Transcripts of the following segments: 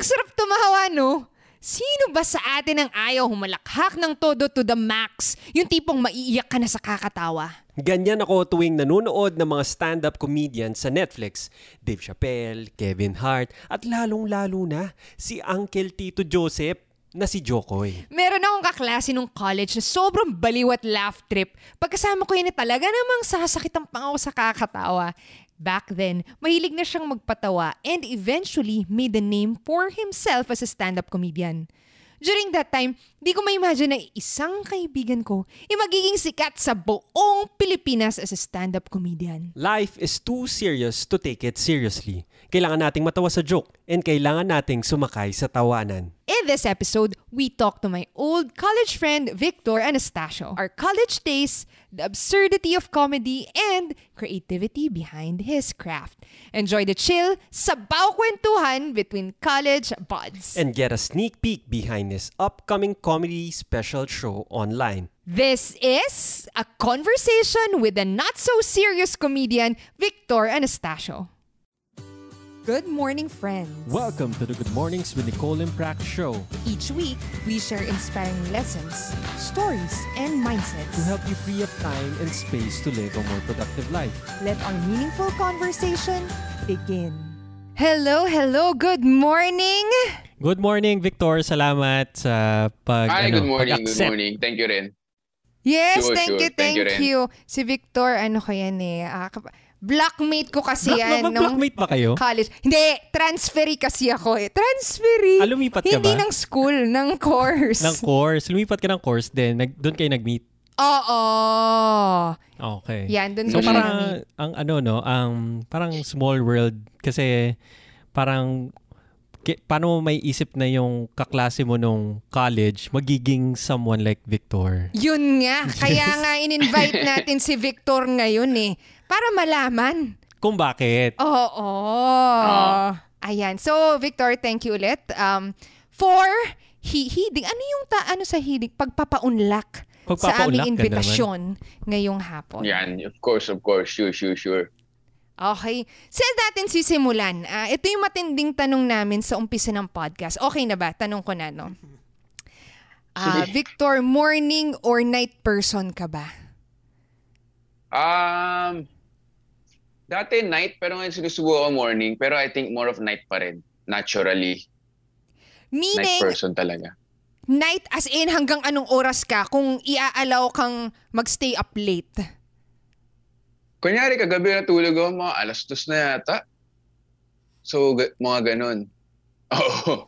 Ang sarap tumawa, no? Sino ba sa atin ang ayaw humalakhak ng todo to the max? Yung tipong maiiyak ka na sa kakatawa. Ganyan ako tuwing nanonood ng mga stand-up comedians sa Netflix. Dave Chappelle, Kevin Hart, at lalong-lalo na si Uncle Tito Joseph na si Jokoy. Meron akong kaklase nung college na sobrang baliw at laugh trip. Pagkasama ko yun eh, talaga namang sasakit ang pangako sa kakatawa. Back then, mahilig na siyang magpatawa and eventually made a name for himself as a stand-up comedian. During that time, di ko ma-imagine na isang kaibigan ko ay magiging sikat sa buong Pilipinas as a stand-up comedian. Life is too serious to take it seriously. Kailangan nating matawa sa joke and kailangan nating sumakay sa tawanan. In this episode, we talk to my old college friend Victor Anastasio, our college days, the absurdity of comedy, and creativity behind his craft. Enjoy the chill, sabaw kwentuhan between college buds. And get a sneak peek behind his upcoming comedy special show online. This is a conversation with the not-so-serious comedian Victor Anastasio. Good morning, friends. Welcome to the Good Mornings with Nicole and Prac show Each week, we share inspiring lessons, stories, and mindsets. to help you free up time and space to live a more productive life. Let our meaningful conversation begin. Hello, hello, good morning! Good morning, Victor. Salamat sa pag Hi, ano, good morning, good pag-accept. morning. Thank you rin. Yes, Sure, thank sure. you, thank, Thank you rin. you. Si Victor, ano ko yan eh, ah, blockmate ko kasi Black, yan nung mag-blockmate ba kayo? college. Hindi, transferee kasi ako eh. Transferee. Ah, lumipat ka Hindi ba? ng school, ng course. ng course. Lumipat ka ng course din. Nag, doon kayo nag-meet. Oo. Okay. Yan, dun So ko siya parang na-meet. ang ano no, ang parang small world kasi parang ki- paano mo may isip na yung kaklase mo nung college magiging someone like Victor. Yun nga. Kaya nga in-invite natin si Victor ngayon eh. Para malaman. Kung bakit? Oo. Ah. Ayan. So, Victor, thank you ulit. Um, for hi- hidig. Ano yung ta ano sa hidig? Pagpapaunlak sa Pagpapaunlak aming ka invitasyon ngayong hapon. Yan, of course, of course. Sure, sure, sure. Okay. Saan natin sisimulan? Ah, ito yung matinding tanong namin sa umpisa ng podcast. Okay na ba? Tanong ko na, no? Ah, Sige. Victor, morning or night person ka ba? Um, dati night, pero ngayon sinusubukan morning. Pero I think more of night pa rin. Naturally. Night Meaning, person talaga. night as in hanggang anong oras ka kung iaalaw kang magstay up late? Kunyari, kagabi natulog ako, mga alas dos na yata. So, ga- mga ganun. Oo.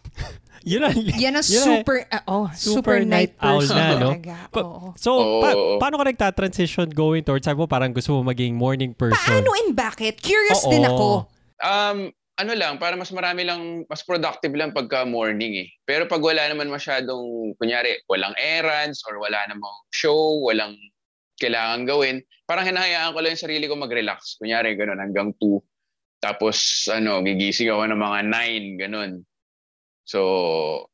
Yun ang Yan ang yun ang- super, ah, oh, super, super night, night owl person na, no? Pa-. So, Oo, pa- paano ka nagta-transition going towards sabi mo parang gusto mo maging morning person? Paano and bakit? Curious Oo. din ako. Um, ano lang, para mas marami lang, mas productive lang pagka morning eh. Pero pag wala naman masyadong, kunyari, walang errands or wala namang show, walang kailangan gawin, parang hinahayaan ko lang yung sarili ko mag-relax. Kunyari, ganun, hanggang 2. Tapos, ano, gigising ako ng mga 9, ganun. So,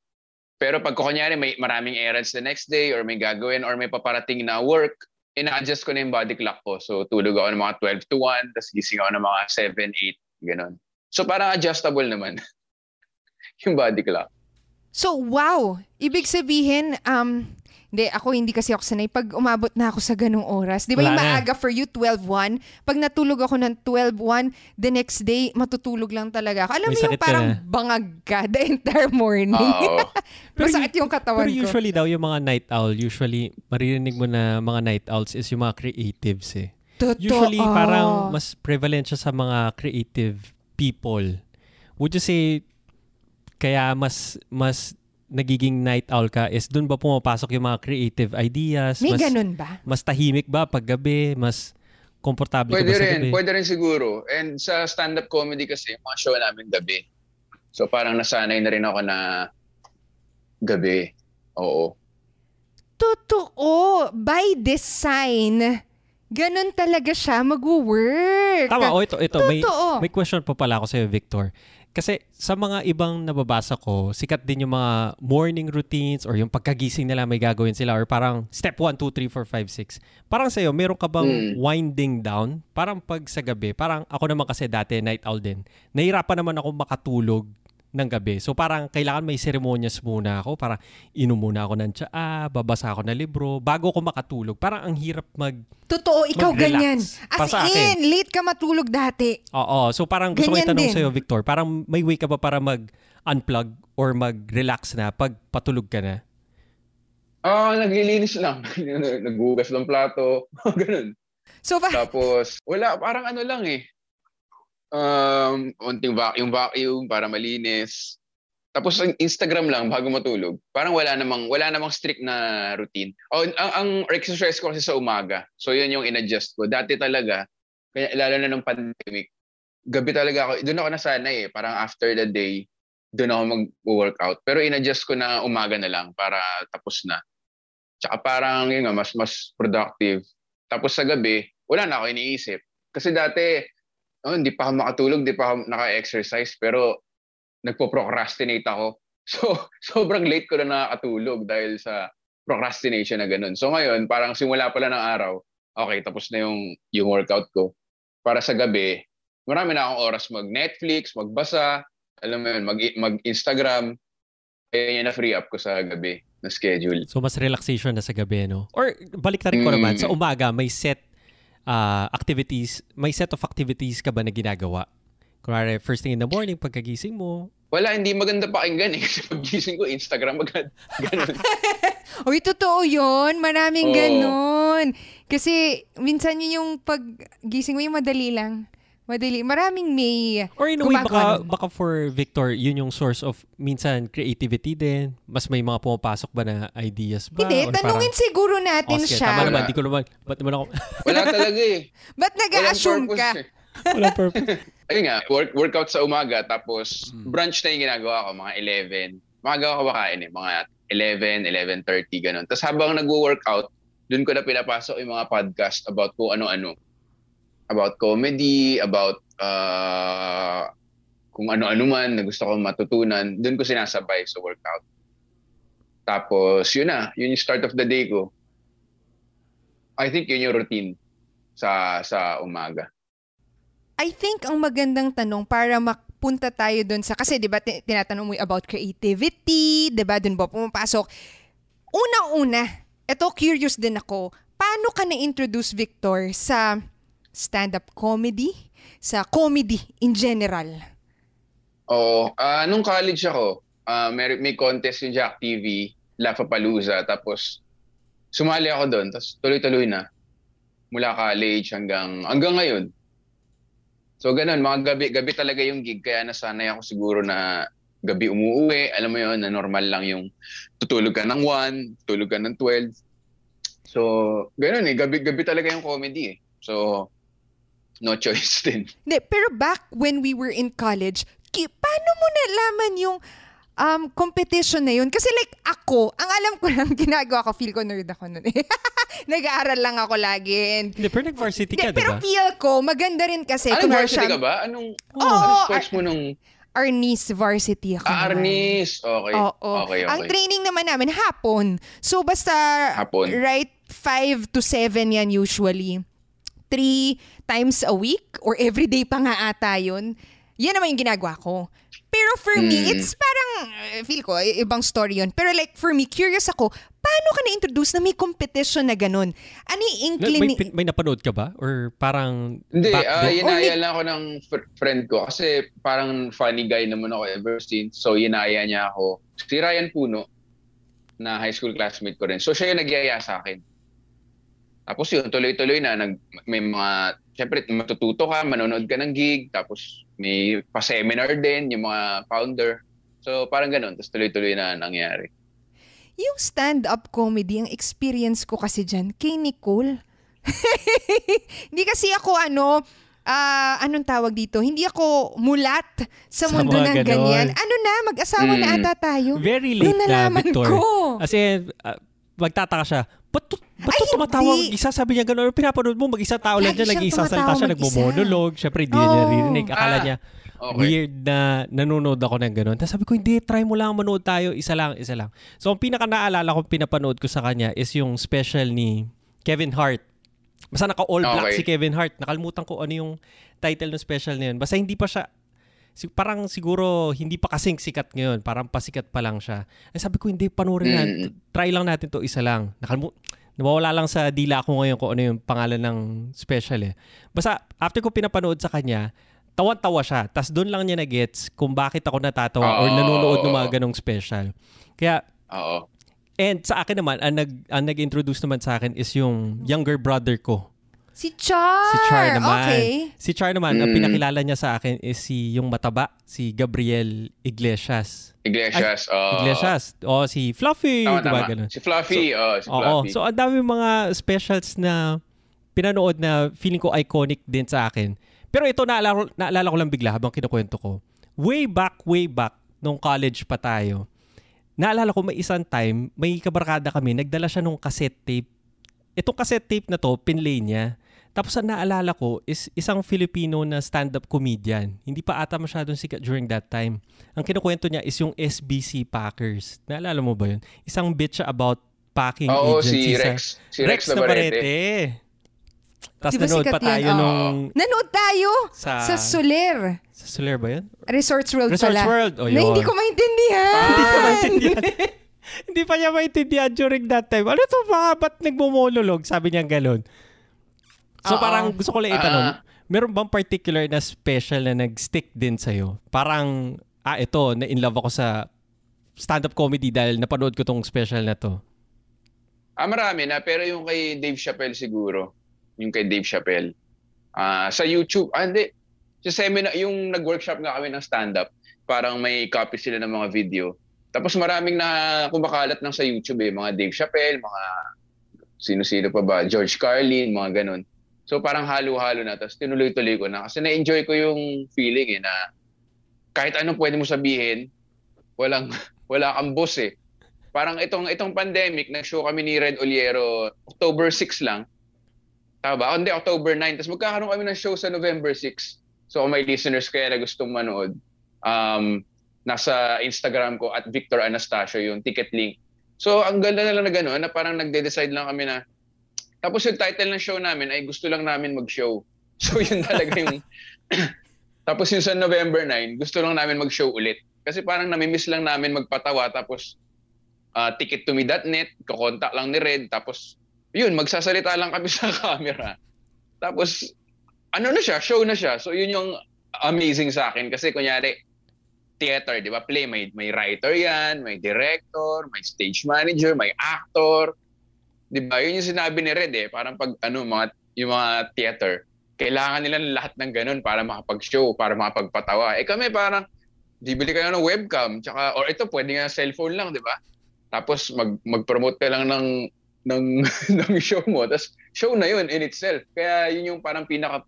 pero pag kunyari may maraming errands the next day or may gagawin or may paparating na work, ina-adjust ko na yung body clock ko. So, tulog ako ng mga 12 to 1, tapos gising ako ng mga 7, 8, ganun. So parang adjustable naman yung body clock. So, wow! Ibig sabihin, um, hindi, ako hindi kasi ako sanay. Pag umabot na ako sa ganong oras, di ba yung Wala na. maaga for you, 12-1? Pag natulog ako ng 12-1, the next day, matutulog lang talaga ako. Alam mo yung sakit ka parang na. bangag ka the entire morning. Pero Masakit yung katawan Pero ko. usually daw yung mga night owl, usually maririnig mo na mga night owls is yung mga creatives eh. Totoo. Usually parang mas prevalent siya sa mga creative people. Would you say kaya mas mas nagiging night owl ka is doon ba pumapasok yung mga creative ideas? May mas, ganun ba? mas tahimik ba pag gabi? Mas komportable Pwede ka ba sa rin, gabi? pwede rin siguro. And sa stand-up comedy kasi, yung mga show namin gabi. So parang nasanay na rin ako na gabi. Oo. Totoo. By design, ganun talaga siya mag-work. Tama, o ito, ito. May, Totoo. may question pa pala ako sa'yo, Victor. Kasi sa mga ibang nababasa ko, sikat din yung mga morning routines or yung pagkagising nila may gagawin sila or parang step 1, 2, 3, 4, 5, 6. Parang sa'yo, meron ka bang Mm. winding down? Parang pag sa gabi, parang ako naman kasi dati night owl din. Nahirapan naman ako makatulog ng gabi. So parang kailangan may seremonyas muna ako. Parang inom muna ako ng tsaa, babasa ako ng libro, bago ako makatulog. Parang ang hirap mag... Totoo, ikaw Mag-relax. ganyan. Para As akin. in, late ka matulog dati. Oo. So parang gusto ko Ganyan itanong din. sa'yo, Victor, parang may way ka ba para mag-unplug or mag-relax na pag patulog ka na? Ah, naglilinis lang. Naghugas ng plato. Ganun. So, pa- Tapos, wala, parang ano lang eh. Um, unting vacuum, vacuum para malinis. Tapos ang Instagram lang bago matulog. Parang wala namang wala namang strict na routine. Oh, ang, ang exercise ko kasi sa umaga. So yun yung inadjust ko. Dati talaga, kaya lalo na nung pandemic, gabi talaga ako, doon ako nasanay eh. Parang after the day, doon ako mag-workout. Pero inadjust ko na umaga na lang para tapos na. Tsaka parang yun nga, mas, mas productive. Tapos sa gabi, wala na ako iniisip. Kasi dati, oh, hindi pa ako makatulog, hindi pa ako naka-exercise, pero nagpo-procrastinate ako. So, sobrang late ko na nakakatulog dahil sa procrastination na ganun. So ngayon, parang simula pala ng araw, okay, tapos na yung, yung workout ko. Para sa gabi, marami na akong oras mag-Netflix, magbasa, alam mo yun, mag- mag-Instagram. Kaya yun na free up ko sa gabi na schedule. So mas relaxation na sa gabi, no? Or balik na rin ko Mm. naman, sa umaga may set ah, activities, may set of activities ka ba na ginagawa? Kunwari, first thing in the morning, pagkagising mo, Wala, hindi maganda pakinggan eh. Kasi pag-gising ko, Instagram agad. Ganun. Uy, totoo yun. Maraming Oo. ganon. Kasi, minsan yun yung pag-gising mo, yung madali lang. Madali. Maraming may... Or in a way, baka, baka for Victor, yun yung source of minsan creativity din. Mas may mga pumapasok ba na ideas ba? Hindi, Or tanungin siguro parang, natin oh, sige, siya. Tama naman, di ko naman, ba't naman ako, Wala talaga eh. Ba't purpose ka? eh. wala purpose. Ayun nga, work, workout sa umaga, tapos Mm. brunch na yung ginagawa ko, mga 11. Maaga ako kumakain eh, mga 11, 11.30, ganun. Tapos habang nag-workout, dun ko na pinapasok yung mga podcast about kung ano-ano. About comedy, about uh, kung ano-ano man na gusto kong matutunan, dun ko sinasabay sa workout. Tapos, yun na, yun yung start of the day ko. I think yun yung routine sa sa umaga. I think ang magandang tanong para mapunta tayo dun sa, kasi di ba ti- tinatanong mo about creativity, di ba dun ba pumapasok? Una-una, eto curious din ako, paano ka na-introduce Victor sa stand-up comedy? Sa comedy in general? Oo. Ah, nung college ako, ah, may, may contest yung Jack TV, Lafapalooza, tapos sumali ako doon, tapos tuloy-tuloy na. Mula college hanggang hanggang ngayon. So ganun, mga gabi, gabi talaga yung gig, kaya nasanay ako siguro na gabi umuuwi, alam mo yon na normal lang yung tutulog ka ng 1, tutulog ka ng 12. So, ganun eh, gabi-gabi talaga yung comedy eh. So, no choice din. Hindi, pero back when we were in college, ki- paano mo nalaman yung um, competition na yun? Kasi like ako, ang alam ko lang ginagawa ko, feel ko nerd ako nun eh. Nag-aaral lang ako lagi. And, Hindi, pero nag-varsity ka, Hindi, di pero feel ko, maganda rin kasi. Anong kunwari varsity siya- ka ba? Anong, Oo, anong sports mo nung Arnis varsity ako. Ah. Arnis. Okay. Oo. Okay, okay. Ang training naman namin, hapon. So, basta, Hapon. right, 5 to 7 yan usually. Three times a week or every day pa nga ata yun. Yan naman yung ginagawa ko. Pero for me, Mm. it's parang, eh, feel ko, i- ibang story yun. Pero like, for me, curious ako, paano ka na-introduce na may competition na ganun? Ano yung inkling... may, may napanood ka ba? Or parang Hindi, back ah then? yinaya lang ako ng fr- friend ko kasi parang funny guy naman ako ever since. So, yinaya niya ako. Si Ryan Puno, na high school classmate ko rin. So, siya yung nagyaya sa akin. Tapos yun, tuloy-tuloy na. Nag, may mga, syempre, matututo ka, manonood ka ng gig, tapos may pa-seminar din, yung mga founder. So, parang ganun. Tapos tuloy-tuloy na nangyari. Yung stand-up comedy, ang experience ko kasi dyan, kay Nicole. Hindi kasi ako ano, ah, anong tawag dito? Hindi ako mulat sa Sa mundo mga ng ganon. ganyan. Ano na, mag-asawa na Mm. ata tayo. Very Nung late na, nalaman Victor. ko. As in, ah, magtataka siya, ba't to, ba't Ay, to tumatawa? hindi. Mag-isa sabi niya gano'n. Pinapanood mo, mag-isa tao lang Lagi dyan, siyang nag-isa salita tumatawa siya, mag-isa. nagmo-monologue. Siyempre, hindi Oo. niya naririnig. Akala Ah. niya, Okay. weird na nanonood ako ng gano'n. Tapos sabi ko, hindi, try mo lang manood tayo. Isa lang, isa lang. So, ang pinaka naalala ko pinapanood ko sa kanya is yung special ni Kevin Hart. Basta naka-all black Okay. si Kevin Hart. Nakalimutan ko ano yung title ng special na yun. Basta hindi pa siya si- parang siguro hindi pa kasing sikat ngayon. Parang pasikat pa lang siya. Ay sabi ko, hindi, panoorin na. Mm. Try lang natin to isa lang. Nakalimu- nawawala lang sa dila ko ngayon kung ano yung pangalan ng special eh. Basta after ko pinapanood sa kanya, tawan-tawa siya. Tapos doon lang niya na-gets kung bakit ako natatawa or Oo. nanonood ng mga ganong special. Kaya Oo. And sa akin naman, ang, nag, ang nag-introduce naman sa akin is yung younger brother ko. Si Char! Si Char naman. Okay. Si Char naman, ang Mm. pinakilala niya sa akin is si yung mataba, si Gabriel Iglesias. Iglesias. oo. Iglesias. O si Fluffy, Tama, di ba tama. ganun? Si Fluffy. oo, si Oo. Fluffy. So ang dami mga specials na pinanood na feeling ko iconic din sa akin. Pero ito naalala, ko- naalala ko lang bigla habang kinukwento ko. Way back, way back, nung college pa tayo, naalala ko may isang time, may kabarkada kami, nagdala siya nung cassette tape. Itong cassette tape na to, pinlay niya. Tapos ang naalala ko is isang Filipino na stand-up comedian. Hindi pa ata masyadong sikat during that time. Ang kinukwento niya is yung SBC Packers. Naalala mo ba yun? Isang bit siya about packing Oo, agency si sa- Rex. Si Rex, Navarrete. Tapos Di ba nanood pa tayo yan? nung Nanood tayo sa, sa Soler. sa Soler ba yun? Resorts World Resorts pala. World. O, na hindi ko maintindihan. Hindi ko maintindihan. Hindi pa niya maintindihan during that time. Ano to ba? Ba't nagmumololog? Sabi niya gano'n. So Oo. parang gusto ko lang itanong, Ah. meron bang particular na special na nag-stick din sa'yo? Parang, ah ito, na-in love ako sa stand-up comedy dahil napanood ko tong special na to. Ah, marami na. Pero yung kay Dave Chappelle siguro. Yung kay Dave Chappelle. Ah, sa YouTube. Ah, hindi. Sa seminar, yung nag-workshop nga kami ng stand-up, parang may copy sila ng mga video. Tapos maraming na kumakalat ng sa YouTube eh. Mga Dave Chappelle, mga sino-sino pa ba, George Carlin, mga ganun. So parang halo-halo na. Tapos tinuloy-tuloy ko na. Kasi na-enjoy ko yung feeling eh na kahit anong pwede mo sabihin, walang, wala kang boss eh parang itong itong pandemic, nag-show kami ni Red Oliero October 6 lang. Tama ba? Hindi, October 9. Tapos magkakaroon kami ng show sa November 6. So kung may listeners kaya na gustong manood, um, nasa Instagram ko at Victor Anastasio yung ticket link. So ang ganda na lang na gano'n na parang nagde-decide lang kami na tapos yung title ng show namin ay gusto lang namin mag-show. So yun talaga yung tapos yung sa November 9, gusto lang namin mag-show ulit. Kasi parang namimiss lang namin magpatawa tapos uh, tickettome.net, kakontak lang ni Red, tapos yun, magsasalita lang kami sa camera. Tapos, ano na siya, show na siya. So yun yung amazing sa akin kasi kunyari, theater, di ba? Play, may, may writer yan, may director, may stage manager, may actor. Di ba? Yun yung sinabi ni Red eh. Parang pag, ano, mga, yung mga theater, kailangan nila lahat ng ganun para makapag-show, para makapagpatawa. Eh kami parang, bibili kayo ng webcam, tsaka, or ito, pwede nga cellphone lang, di ba? Tapos mag mag-promote ka lang ng ng ng show mo. Tapos show na yun in itself. Kaya yun yung parang pinaka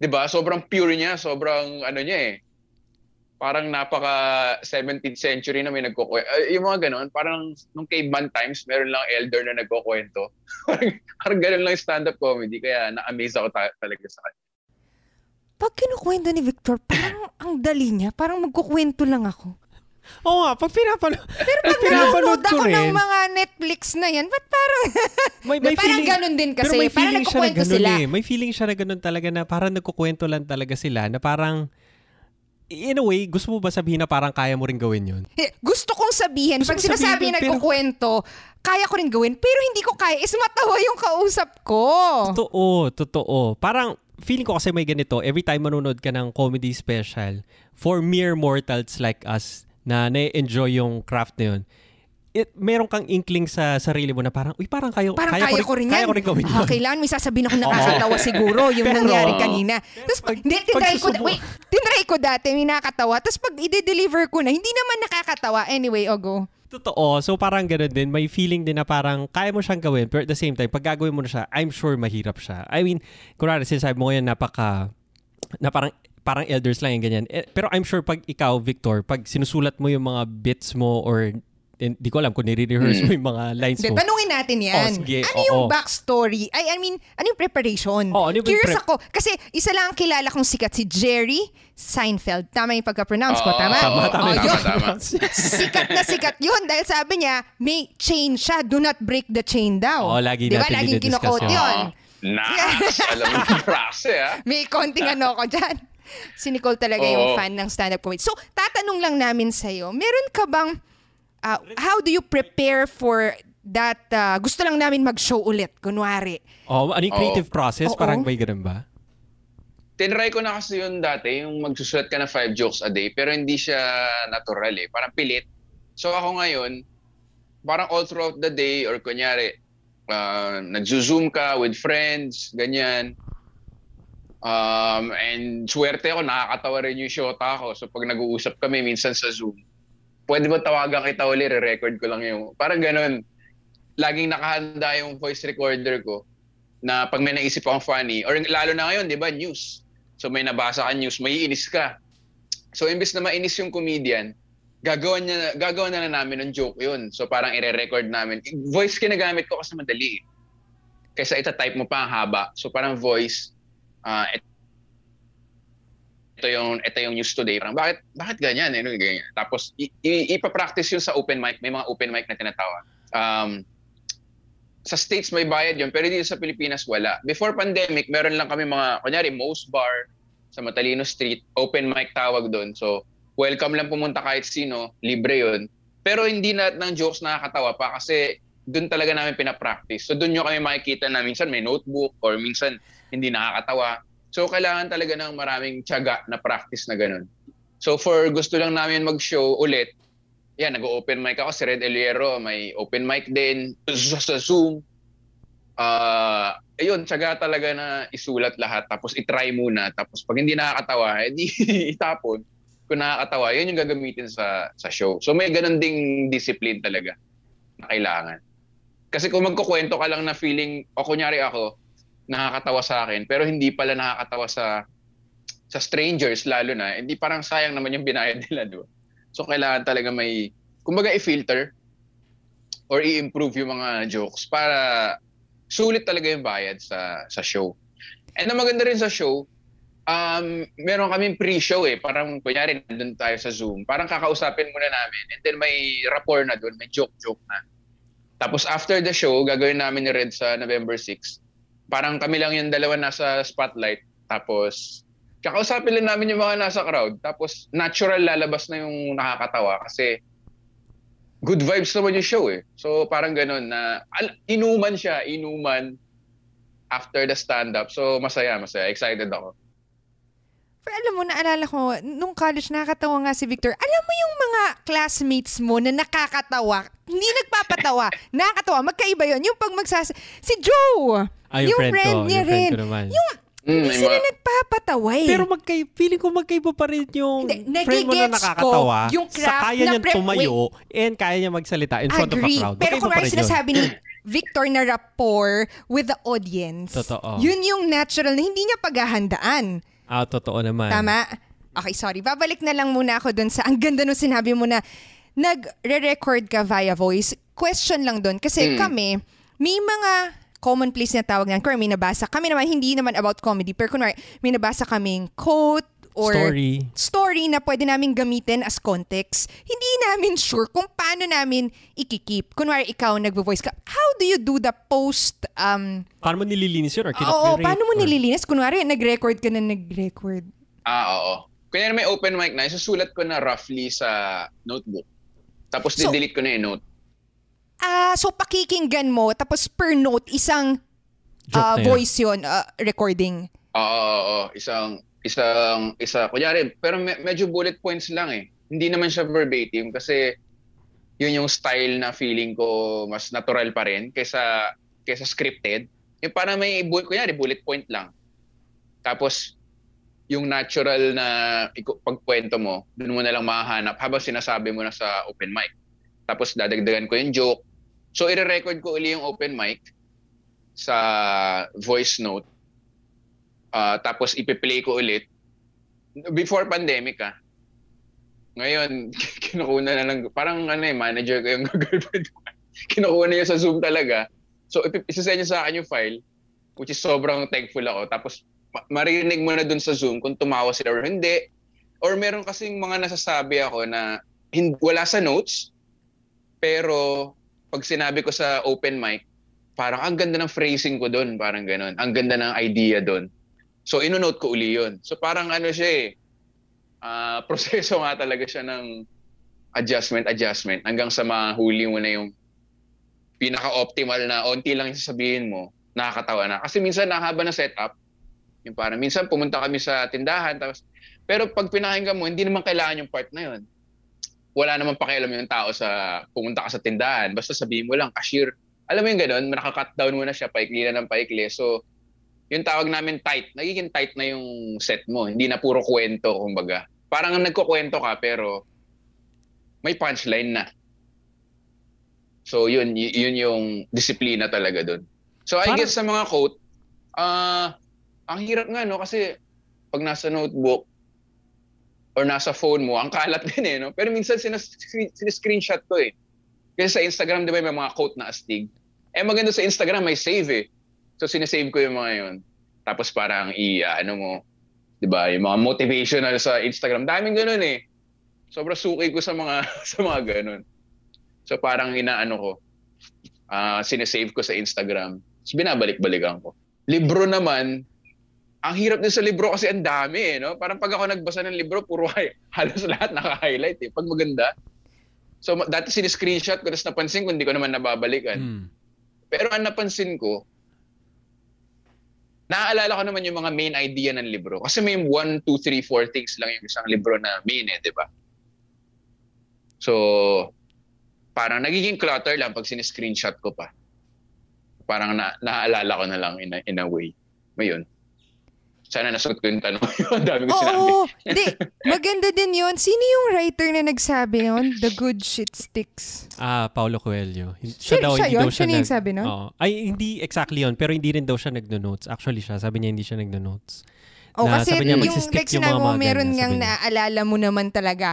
'di ba? Sobrang pure niya, sobrang ano niya eh. Parang napaka 17th century na may nagkukwento. yung mga ganun, parang nung caveman times, meron lang elder na nagkukwento. parang, parang ganun lang yung stand-up comedy. Kaya na-amaze ako ta- talaga sa kanya. Pag kinukwento ni Victor, parang ang dali niya. Parang magkukwento lang ako. Oo nga, pag pinapanood, Pero pag nanonood ako ng mga Netflix na yan, ba't parang... may, may parang ganun din kasi. Pero may parang feeling siya na nagkukwento ganun sila. eh. May feeling siya na ganun talaga na parang nagkukwento lang talaga sila na parang in a way, gusto mo ba sabihin na parang kaya mo rin gawin yun? Eh, Gusto kong sabihin, Gusto pag sinasabi pero- nagkukwento, kaya ko rin gawin, pero hindi ko kaya is matawa yung kausap ko. Totoo, totoo. Parang feeling ko kasi may ganito, every time manonood ka ng comedy special, for mere mortals like us na na-enjoy yung craft na yun, it, meron kang inkling sa sarili mo na parang, uy, parang kayo, Parang kaya, kaya, ko rin yan. Kaya ko rin gawin Ah, yun. kailangan may sasabihin ako nakakatawa siguro yung Pero- nangyari kanina. Tapos, pag- hindi, tinry ko, wait, tinry ko dati, may nakakatawa. Tapos pag i-deliver ko na, hindi naman nakakatawa. Anyway, o go. Totoo. So parang ganun din. May feeling din na parang kaya mo siyang gawin. Pero at the same time, pag gagawin mo na siya, I'm sure mahirap siya. I mean, kunwari, sinasabi mo ngayon napaka, na parang parang elders lang yung ganyan. Eh, pero I'm sure pag ikaw, Victor, pag sinusulat mo yung mga bits mo or hindi ko alam kung nire-rehearse mo yung mga lines mo. tanungin natin yan. Oh, sige, ano yung oo. backstory? Ay, I mean, ano yung preparation? Oh, ano yung Curious prep- ako. Kasi isa lang ang kilala kong sikat, si Jerry Seinfeld. Tama yung pagka-pronounce ko, Oo, tama? Tama, tama, Oh, tama, yun. tama. sikat na sikat yun dahil sabi niya, may chain siya. Do not break the chain daw. Oo, lagi Di ba? natin Laging dinidiscuss kinukot yun. yun. Nice! Alam mo yung frase, ah. May konting ano ko dyan. si Nicole talaga Oo. yung fan ng stand-up comedy. So, tatanong lang namin sa'yo, meron ka bang, uh, how do you prepare for that, uh, gusto lang namin mag-show ulit, kunwari. Oh, ano yung creative process? Oo. Parang may ganun ba? Tinry ko na kasi yun dati, yung magsusulat ka na five jokes a day, pero hindi siya natural eh. Parang pilit. So ako ngayon, parang all throughout the day, or kunyari, uh, nagzo-zoom ka with friends, ganyan. Um, and swerte ako, nakakatawa rin yung shota ko. So pag nag-uusap kami minsan sa Zoom, pwede ba tawagan kita uli, re-record ko lang yung, parang ganun. Laging nakahanda yung voice recorder ko na pag may naisip akong funny, or lalo na ngayon, di ba, news. So may nabasa ka news, may inis ka. So imbes na mainis yung comedian, gagawa niya gagawa na lang namin ng joke yun. So parang ire-record namin. Voice kinagamit ko kasi madali. Kaysa ita-type mo pa ang haba. So parang voice, ah ito yung ito yung news today. Parang bakit bakit ganyan? Ano ganyan. Tapos i- i- ipa-practice yun sa open mic. May mga open mic na tinatawag. Um, sa States may bayad yun, pero dito sa Pilipinas wala. Before pandemic, meron lang kami mga, kunyari, Mo's Bar sa Matalino Street, open mic tawag doon. So, welcome lang pumunta kahit sino, libre yun. Pero hindi na ng jokes nakakatawa pa kasi doon talaga namin pinapractice. So, doon nyo kami makikita na minsan may notebook or minsan hindi nakakatawa. So, kailangan talaga ng maraming tiyaga na practice na ganun. So, for gusto lang namin mag-show ulit, yan, nag-open mic ako si Red Eliero, may open mic din sa, Zoom. Ah, ayun, tsaga talaga na isulat lahat tapos i-try muna tapos pag hindi nakakatawa, edi itapon. Kung nakakatawa, yun yung gagamitin sa sa show. So may ganun ding discipline talaga na kailangan. Kasi kung magkukwento ka lang na feeling, o kunyari ako, nakakatawa sa akin, pero hindi pala nakakatawa sa sa strangers lalo na, hindi parang sayang naman yung binayad nila, ba? So kailangan talaga may, kumbaga i-filter or i-improve yung mga jokes para sulit talaga yung bayad sa sa show. And ang maganda rin sa show, um, meron kaming pre-show eh. Parang kunyari, nandun tayo sa Zoom. Parang kakausapin muna namin. And then may rapport na doon, may joke-joke na. Tapos after the show, gagawin namin ni Red sa November 6. Parang kami lang yung dalawa nasa spotlight. Tapos kakausapin lang namin yung mga nasa crowd. Tapos natural lalabas na yung nakakatawa kasi good vibes naman yung show eh. So parang ganun na inuman siya, inuman after the stand-up. So masaya, masaya. Excited ako. Pero alam mo, naalala ko, nung college, nakakatawa nga si Victor. Alam mo yung mga classmates mo na nakakatawa, hindi nagpapatawa, nakakatawa, magkaiba yon Yung pag magsas... Si Joe! Ah, yung, friend, ko. niya yung friend rin. ko naman. Yung, Mm, hindi sila mga- nagpapatawa eh. Pero magkay, feeling ko magkaiba pa rin yung Hindi, friend mo na nagigets ko nakakatawa. yung sa kaya na niya pre- tumayo and kaya niya magsalita in front Agree. of a crowd. Pero kung ano sinasabi ni Victor na rapport with the audience, Totoo. yun yung natural na hindi niya paghahandaan. Ah, totoo naman. Tama? Okay, sorry. Babalik na lang muna ako dun sa, ang ganda nung sinabi mo na nagre-record ka via voice. Question lang dun. Kasi Mm. kami, may mga commonplace na tawag niyan. Kung may nabasa. Kami naman, hindi naman about comedy. Pero kunwari, may nabasa kaming quote or Story. story na pwede namin gamitin as context. Hindi namin sure kung paano namin ikikip. Kunwari, ikaw nagvo-voice ka. How do you do the post um, Paano mo nililinis yun or Oo, paano mo Or- nililinis? Kunwari, nag-record ka na nag-record. Ah, oo. Kaya may open mic na, isusulat ko na roughly sa notebook. Tapos So- didelete ko na yung note. Ah, so pakikinggan mo, tapos per note, isang Joke ah, na yun. voice yun, ah, recording. Oo, oo, oo. Isang, isang, isa. Kunyari, pero me- medyo bullet points lang eh. Hindi naman siya verbatim kasi yun yung style na feeling ko mas natural pa rin kaysa, kaysa scripted. Yung parang may, bu- kunyari, bullet point lang. Tapos, yung natural na iku- pagkwento mo, doon mo na lang mahahanap habang sinasabi mo na sa open mic. Tapos dadagdagan ko yung joke. So, i-record ko uli yung open mic sa voice note. Ah, tapos ipi-play ko ulit. Before pandemic ah. Ngayon, kinukuha na lang, parang ano eh, manager ko yung girlfriend ko. Kinukuha niya sa Zoom talaga. So, isasend niya sa akin yung file, which is sobrang thankful ako. Tapos, ma- marinig mo na dun sa Zoom kung tumawa sila or hindi. Or meron kasing mga nasasabi ako na hin- wala sa notes, pero pag sinabi ko sa open mic, parang ang ganda ng phrasing ko doon, parang ganun. Ang ganda ng idea doon. So, inonote ko uli yun. So, parang ano siya eh, uh, proseso nga talaga siya ng adjustment, adjustment, hanggang sa mahuli mo na yung pinaka-optimal na onti lang yung sasabihin mo, nakakatawa na. Kasi minsan nakahaba na setup, yung parang minsan pumunta kami sa tindahan, tapos, pero pag pinakinggan mo, hindi naman kailangan yung part na yun. Wala naman pakialam yung tao sa pumunta ka sa tindahan. Basta sabihin mo lang, cashier. Alam mo yung ganun, nakaka-cut down mo na siya, paikli na ng paikli. So, yung tawag namin tight, nagiging tight na yung set mo. Hindi na puro kwento, kumbaga. Parang nagkukwento ka, pero may punchline na. So, yun, yun yung disiplina talaga doon. So, I Parang- guess sa mga quote, ah, ang hirap nga, no? Kasi pag nasa notebook, or nasa phone mo, ang kalat din eh, no? Pero minsan sinas- sinis-screenshot ko eh. Kasi sa Instagram, di ba, may mga quote na astig. Eh, maganda sa Instagram, may save eh. So, sinesave ko yung mga yun. Tapos parang i, ah, ano mo, di ba, yung mga motivational sa Instagram. Daming ganun eh. Sobrang suki ko sa mga, sa mga ganun. So, parang inaano ko, ah sinesave ko sa Instagram. Tapos binabalik-balikan ko. Libro naman, ang hirap din sa libro kasi ang dami eh, no? Parang pag ako nagbasa ng libro, puro halos lahat naka-highlight eh. Pag maganda. So, dati siniscreenshot ko, tapos napansin ko, hindi ko naman nababalikan. Mm. Pero ang napansin ko, naaalala ko naman yung mga main idea ng libro. Kasi may 1, 2, 3, 4 things lang yung isang libro na main eh, di ba? So, parang nagiging clutter lang pag siniscreenshot ko pa. Parang na, naaalala ko na lang in a, in a way. Ngayon. Sana nasagot ko yung tanong. Ang dami ko sinabi. Oo, di, maganda din yun. Sino yung writer na nagsabi yun? The good shit sticks. Ah, Paulo Coelho. Siya- siya hindi yun? daw Siya na yung nag- sabi nun? Oo. Ay, hindi exactly yun. Pero hindi rin daw siya nagno-notes. Actually siya, sabi niya hindi siya nagno-notes. O Na kasi sabi niya, yung magsistick like yung sinabi mga mo, mga meron ganyan, ngang sabi niya. naaalala mo naman talaga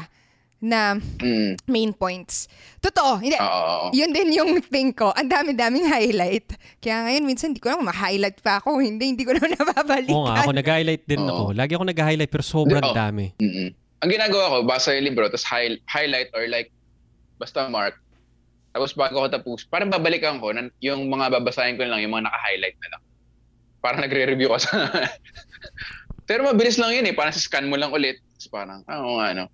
na Mm. main points. Totoo, hindi. Oo. Yun din yung thing ko. Ang dami-daming highlight. Kaya ngayon, minsan, hindi ko na ma-highlight pa ako. Hindi, hindi ko na nababalikan. Oo nga, ako nag-highlight din Oo. ako. Lagi ako nag-highlight pero sobrang Oo. dami. Mm-mm. Ang ginagawa ko, basa yung libro, tapos hi- highlight or like, basta mark. Tapos bago ko tapos, parang babalikan ko, nan- yung mga babasahin ko lang, yung mga naka-highlight na lang. Parang nagre-review ko sa... Pero mabilis lang yun eh, parang scan mo lang ulit. Tapos parang, ah, oo nga, no.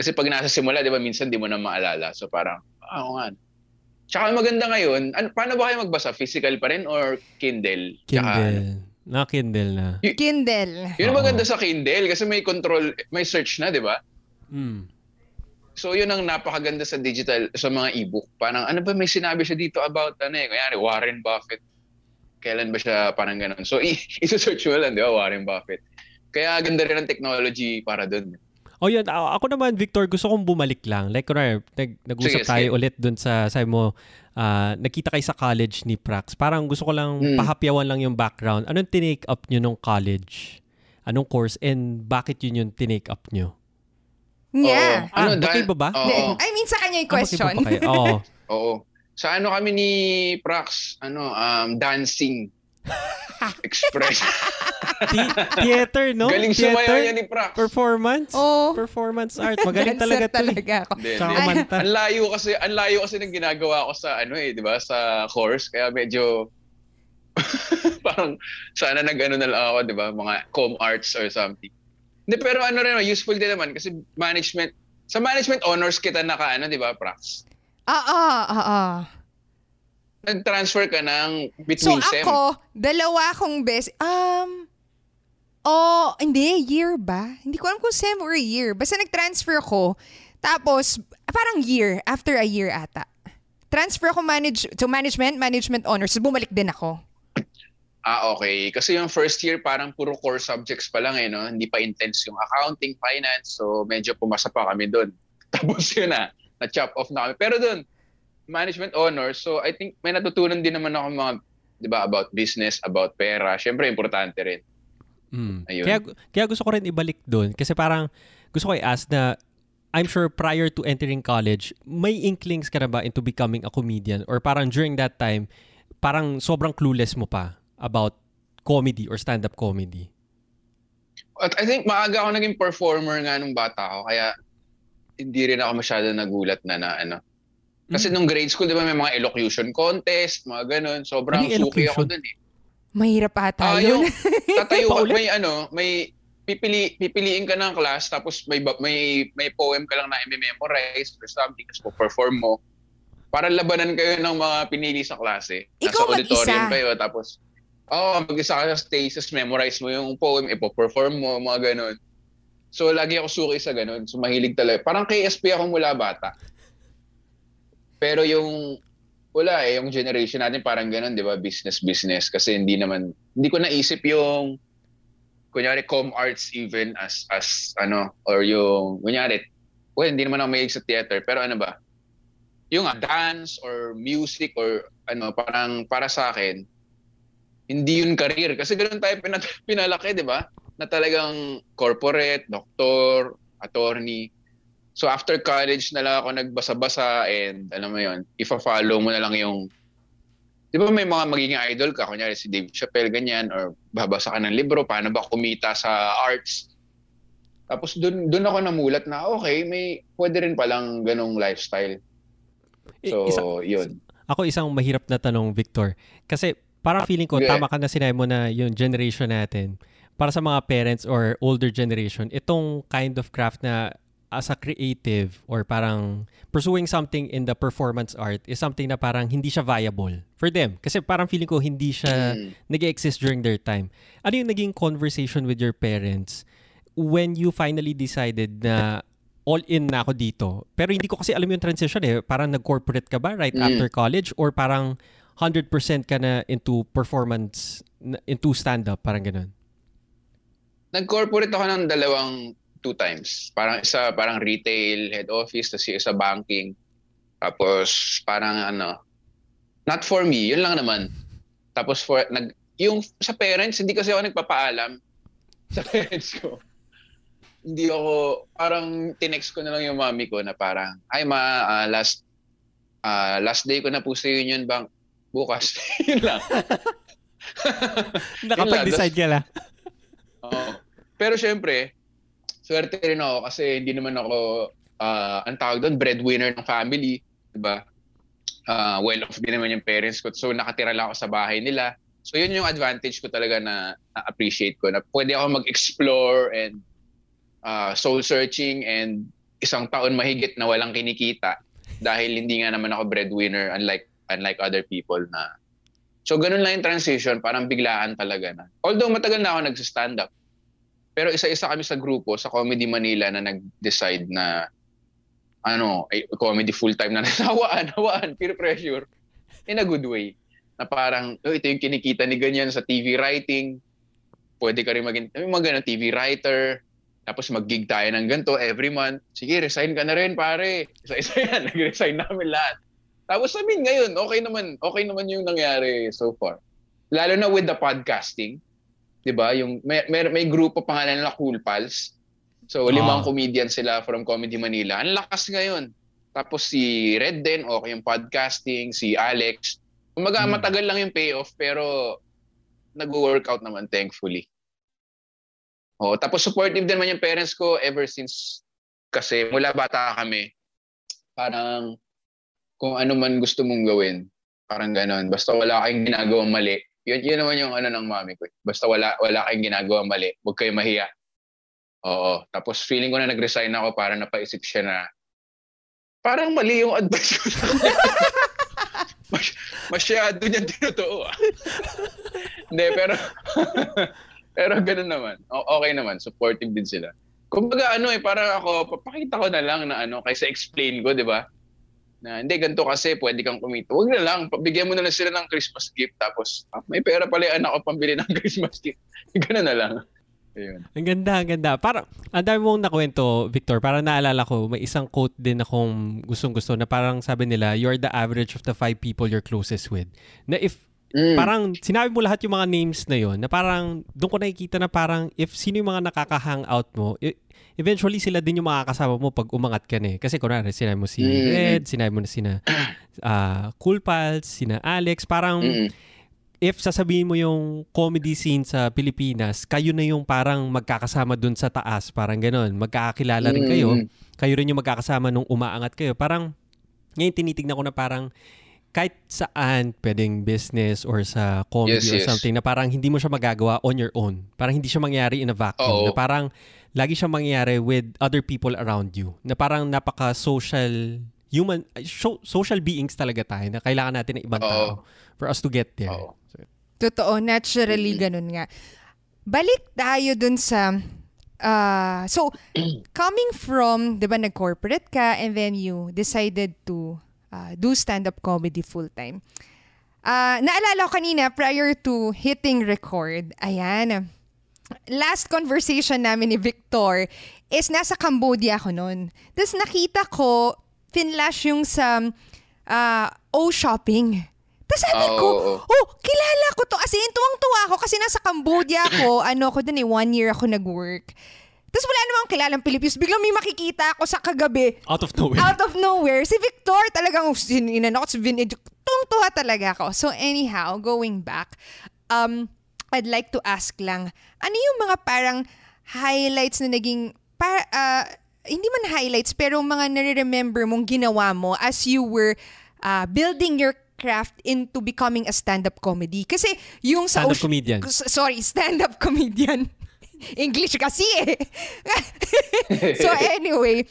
Kasi pag nasa simula, di ba, minsan di mo na maalala. So parang, ah, oo nga. Tsaka maganda ngayon, ano, paano ba kayo magbasa? Physical pa rin or Kindle? Tsaka, ano? Kindle. Na Kindle na. Kindle. Yun ang maganda sa Kindle kasi may control, may search na, di ba? Mm. So yun ang napakaganda sa digital, sa mga ebook. Parang ano ba may sinabi siya dito about ano eh, kaya Warren Buffett. Kailan ba siya parang ganun? So i- isa-search mo lang, di ba, Warren Buffett. Kaya ganda rin ang technology para doon. O yun, a- ako naman, Victor, gusto kong bumalik lang. Like, kunwari, nag, nag-usap Sige, tayo sige. ulit dun sa, sabi mo, ah, nakita kayo sa college ni Prax. Parang gusto ko lang Hmm. pahapyawan lang yung background. Anong tinake up nyo nung college? Anong course? And bakit yun yung tinake up nyo? Yeah. Oo. Ah, Ano, magkaiba ba? Oo. Hindi. I mean, sa kanya yung Ah, question. pa kayo? Oo. Oo. Sa ano kami ni Prax, ano, um, dancing. Express. Thi- theater, no? Galing theater? sumayaw niya ni Prax. Performance? Oo. Performance art. Magaling talaga to. eh. talaga ako. Hindi, Tsaka hindi. kumanta. Ang layo kasi, ang layo kasi ng ginagawa ko sa ano eh, 'di ba? Sa course kaya medyo parang sana nag-ano na lang ako, 'di ba? Mga com arts or something. Hindi pero ano rin, useful din naman kasi management sa management honors kita naka ano, 'di ba, Prax? Ah, ah, ah, ah. Nag-transfer ka ng So between SEM. ako, dalawa akong best. Um, oh, hindi, year ba? Hindi ko alam kung SEM or year. Basta nag-transfer ako. Tapos, parang year, after a year ata. Transfer ako manage, to management, management honors. Bumalik din ako. Ah, okay. Kasi yung first year parang puro core subjects pa lang eh, no? Hindi pa intense yung accounting, finance. So medyo pumasa pa kami doon. Tapos yun na, na-chop off na kami. Pero doon, management honors. So I think may natutunan din naman ako mga, di ba, about business, about pera. Siyempre, importante rin. Mm. Ayun. Kaya, kaya gusto ko rin ibalik doon. Kasi parang gusto ko i-ask na I'm sure prior to entering college, may inklings ka na ba into becoming a comedian? Or parang during that time, parang sobrang clueless mo pa about comedy or stand-up comedy? At I think maaga ako naging performer nga nung bata ako. Kaya hindi rin ako masyado nagulat na na ano. Kasi Mm. nung grade school, di ba, may mga elocution contest, mga ganun. Sobrang Ano suki ako dun eh. Mahirap ata yun. yung tatayo ka, may ano, may pipili pipiliin ka ng class tapos may may may poem ka lang na i-memorize or something tapos po-perform mo. Para labanan kayo ng mga pinili sa klase. Ikaw Nasa auditorium mag-isa? kayo tapos Oh, mag-isa ka sa stage, tapos memorize mo yung poem, ipo-perform mo, mga ganun. So, lagi ako suki sa ganun. So, mahilig talaga. Parang KSP ako mula bata. Pero yung, wala eh, yung generation natin parang ganun, di ba? Business, business. Kasi hindi naman, hindi ko naisip yung, kunyari, com arts even as, as, ano, or yung, kunyari, well, hindi naman ako mahilig sa theater, pero ano ba? Yung ah, dance or music or ano, parang para sa akin, hindi yun career. Kasi ganun tayo pina- pinalaki, di ba? Na talagang corporate, doktor, attorney. So after college na lang ako nagbasa-basa and alam mo yun, ifa-follow mo na lang yung Di ba may mga magiging idol ka, kunyari si Dave Chappelle, ganyan, or babasa ka ng libro, paano ba kumita sa arts. Tapos dun, dun ako namulat na, okay, may pwede rin palang ganong lifestyle. So, isa- yun. Ako isang mahirap na tanong, Victor. Kasi parang feeling ko, Yeah. tama ka na sinabi mo na yung generation natin, para sa mga parents or older generation, itong kind of craft na as a creative or parang pursuing something in the performance art is something na parang hindi siya viable for them. Kasi parang feeling ko hindi siya Mm. nag-exist during their time. Ano yung naging conversation with your parents when you finally decided na all in na ako dito? Pero hindi ko kasi alam yung transition eh. Parang nag-corporate ka ba right Mm. after college? Or parang 100% ka na into performance, into stand-up? Parang ganun. Nag-corporate ako ng dalawang two times. Parang isa, parang retail, head office, tapos isa banking. Tapos parang ano, not for me, yun lang naman. Tapos for, nag, yung sa parents, hindi kasi ako nagpapaalam sa parents ko. Hindi ako, parang tinext ko na lang yung mami ko na parang, ay ma, ah, last ah, last day ko na po sa Union Bank bukas. yun lang. Nakapag-decide ka lang. Oo. Pero syempre, swerte rin ako kasi hindi naman ako, ah, ang tawag doon, breadwinner ng family. Diba? Ah, well off din naman yung parents ko. So nakatira lang ako sa bahay nila. So yun yung advantage ko talaga na na-appreciate ko na pwede ako mag-explore and ah, soul searching and isang taon mahigit na walang kinikita dahil hindi nga naman ako breadwinner unlike unlike other people na So ganun lang yung transition, parang biglaan talaga na. Although matagal na ako nagsa-stand up. Pero isa-isa kami sa grupo sa Comedy Manila na nag-decide na ano, ay, comedy full-time na nawaan, nawaan, peer pressure in a good way. Na parang, oh, ito yung kinikita ni ganyan sa TV writing. Pwede ka rin maging, may TV writer. Tapos mag-gig tayo ng ganito every month. Sige, resign ka na rin, pare. Isa-isa yan, nag-resign namin lahat. Tapos sabihin ngayon, okay naman, okay naman yung nangyari so far. Lalo na with the podcasting, 'di ba? Yung may, may, may grupo pangalan nila Cool Pals. So limang Ah. comedians sila from Comedy Manila. Ang lakas ngayon. Tapos si Red din, okay yung podcasting, si Alex. Kumaga Hmm. matagal lang yung payoff pero nag-workout naman thankfully. Oh, tapos supportive din naman yung parents ko ever since kasi mula bata kami. Parang kung ano man gusto mong gawin. Parang ganon. Basta wala kayong ginagawang mali. Yun, yun naman yung ano ng mami ko. Basta wala, wala kayong ginagawang mali. Huwag kayo mahiya. Oo. Tapos feeling ko na nag-resign ako para napaisip siya na parang mali yung advice ko. Mas, masyado niya tinotoo ah. Hindi, pero pero ganun naman. O- okay naman. Supportive din sila. Kumbaga ano eh, parang ako, papakita ko na lang na ano, kaysa explain ko, di ba? Na hindi, ganito kasi, pwede kang kumita. Huwag na lang, bigyan mo na lang sila ng Christmas gift. Tapos, ah, may pera pala yung anak ko pambili ng Christmas gift. Ganun na lang. Ayun. Ang ganda, ang ganda. Parang, ang dami mong nakwento, Victor. Parang naalala ko, may isang quote din akong gustong-gusto na parang sabi nila, you're the average of the five people you're closest with. Na if Mm. parang sinabi mo lahat yung mga names na yon na parang doon ko nakikita na parang if sino yung mga nakaka-hangout mo, eventually sila din yung makakasama mo pag umangat ka na eh. Kasi kunwari, sinabi mo si Mm. Red, sinabi mo na sina ah, Cool Pals, sina Alex, parang Mm-mm. if sasabihin mo yung comedy scene sa Pilipinas, kayo na yung parang magkakasama dun sa taas, parang ganon. Magkakakilala rin kayo. Mm. Kayo rin yung magkakasama nung umaangat kayo. Parang, ngayon tinitignan ko na parang, kahit saan pwedeng business or sa comedy Yes, or yes. something na parang hindi mo siya magagawa on your own. Parang hindi siya mangyari in a vacuum. Oo. Na parang lagi siya mangyari with other people around you. Na parang napaka-social human so- social beings talaga tayo na kailangan natin ng ibang Oo. tao for us to get there. Oo. So, Totoo, naturally ganun nga. Balik tayo dun sa ah, so coming from 'di ba nag-corporate ka and then you decided to ah, do stand-up comedy full-time. Ah, naalala ko kanina prior to hitting record, ayan. Last conversation namin ni Victor is nasa Cambodia ako noon. Tapos nakita ko finlash yung sa ah, O Shopping. Tapos sabi Oo, ko, oo. oh, kilala ko to. As in, tuwang-tuwa ako kasi nasa Cambodia ako. ano ako dun eh, one year ako nag-work. Tapos wala namang kilalang Pilipinos. Biglang may makikita ako sa kagabi. out of nowhere. Out of nowhere. Si Victor talagang sininan ako. Tuwang-tuwa talaga ako. So anyhow, going back, um, I'd like to ask lang, ano yung mga parang highlights na naging, para, ah, hindi man highlights, pero mga nare-remember mong ginawa mo as you were ah, building your craft into becoming a stand-up comedy. Kasi yung sa... Stand-up Ocean- comedian. Sorry, stand-up comedian. English kasi eh. so anyway,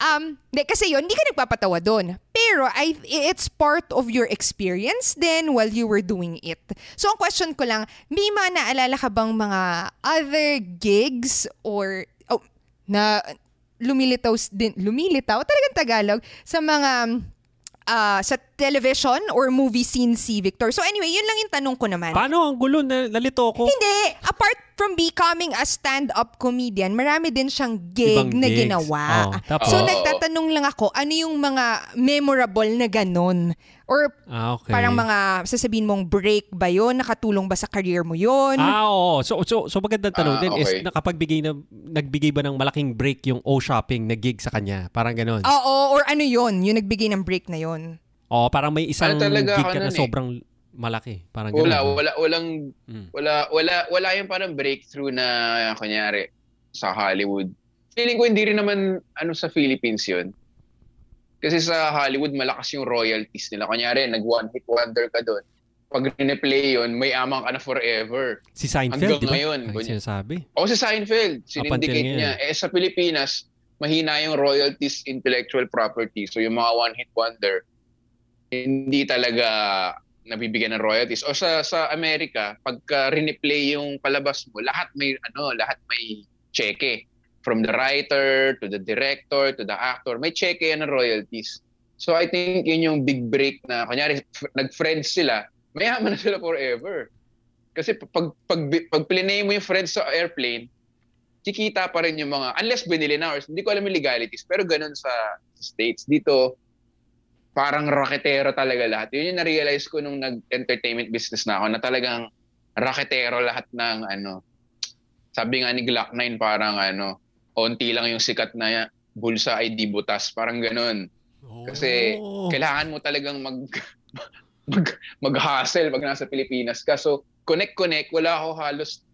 um, di, kasi yun, hindi ka nagpapatawa doon. Pero I, it's part of your experience then while you were doing it. So ang question ko lang, may mga naalala ka bang mga other gigs or oh, na lumilitaw din, lumilitaw, talagang Tagalog, sa mga ah, sa television or movie scene si Victor. So anyway, yun lang yung tanong ko naman. Paano ang gulo na nalito ko? Hindi. Apart from becoming a stand-up comedian, marami din siyang gig Ibang na gigs. ginawa. Oh, tapos? so, nagtatanong lang ako, ano yung mga memorable na ganon? Or Ah, okay. parang mga sasabihin mong break ba yon Nakatulong ba sa career mo yon Ah, oo. So, so, so magandang tanong Ah, din is okay. nakapagbigay na, nagbigay ba ng malaking break yung O-Shopping na gig sa kanya? Parang ganon. Oo, or ano yon Yung nagbigay ng break na yon Oo, parang may isang Ano gig ka na eh. sobrang malaki. Parang ganon. Wala, wala, walang, Mm. wala, wala, wala yung parang breakthrough na, kunyari, sa Hollywood. Feeling ko hindi rin naman, ano, sa Philippines yun. Kasi sa Hollywood, malakas yung royalties nila. Kunyari, nag one hit wonder ka doon. Pag play yun, may amang ka na forever. Si Seinfeld, Hanggang di ba? ngayon, Ang ganyan. sinasabi. O si Seinfeld, sinindicate niya. Eh sa Pilipinas, mahina yung royalties intellectual property. So yung mga one-hit wonder, hindi talaga nabibigyan ng royalties. O sa sa Amerika, pagka replay yung palabas mo, lahat may ano, lahat may cheque. From the writer to the director to the actor, may cheque yan ng royalties. So I think yun yung big break na, kunyari, f- nag-friends sila, mayaman na sila forever. Kasi pag, pag, pag plinay mo yung friends sa airplane, kikita pa rin yung mga, unless binili na, or hindi ko alam yung legalities, pero ganun sa States. Dito, parang raketero talaga lahat. Yun yung na-realize ko nung nag-entertainment business na ako, na talagang raketero lahat ng ano, sabi nga ni Glock 9, parang ano, onti lang yung sikat na bulsa ay di butas. Parang ganun. Kasi Oh. kailangan mo talagang mag mag mag-hustle pag nasa Pilipinas ka. So, connect-connect, wala ako halos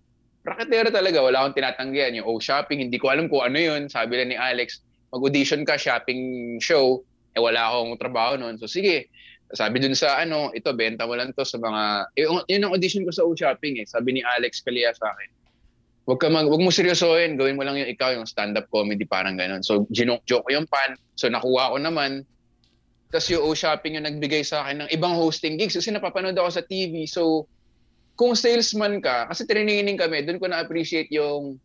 raketero talaga, wala akong tinatanggihan. Yung oh, shopping, hindi ko alam kung ano yun. Sabi lang ni Alex, mag-audition ka, shopping show, eh wala akong trabaho noon. So, sige. Sabi dun sa ano, ito, benta mo lang to sa mga, eh, yun yun ang audition ko sa oh, shopping eh. Sabi ni Alex Kalia sa akin, Huwag ka mag, wag mo seryosohin, gawin mo lang yung ikaw, yung stand-up comedy, parang ganun. So, joke ko yung pan. So, nakuha ko naman. Tapos yung O-Shopping yung nagbigay sa akin ng ibang hosting gigs kasi napapanood ako sa TV. So, kung salesman ka, kasi training kami, doon ko na-appreciate yung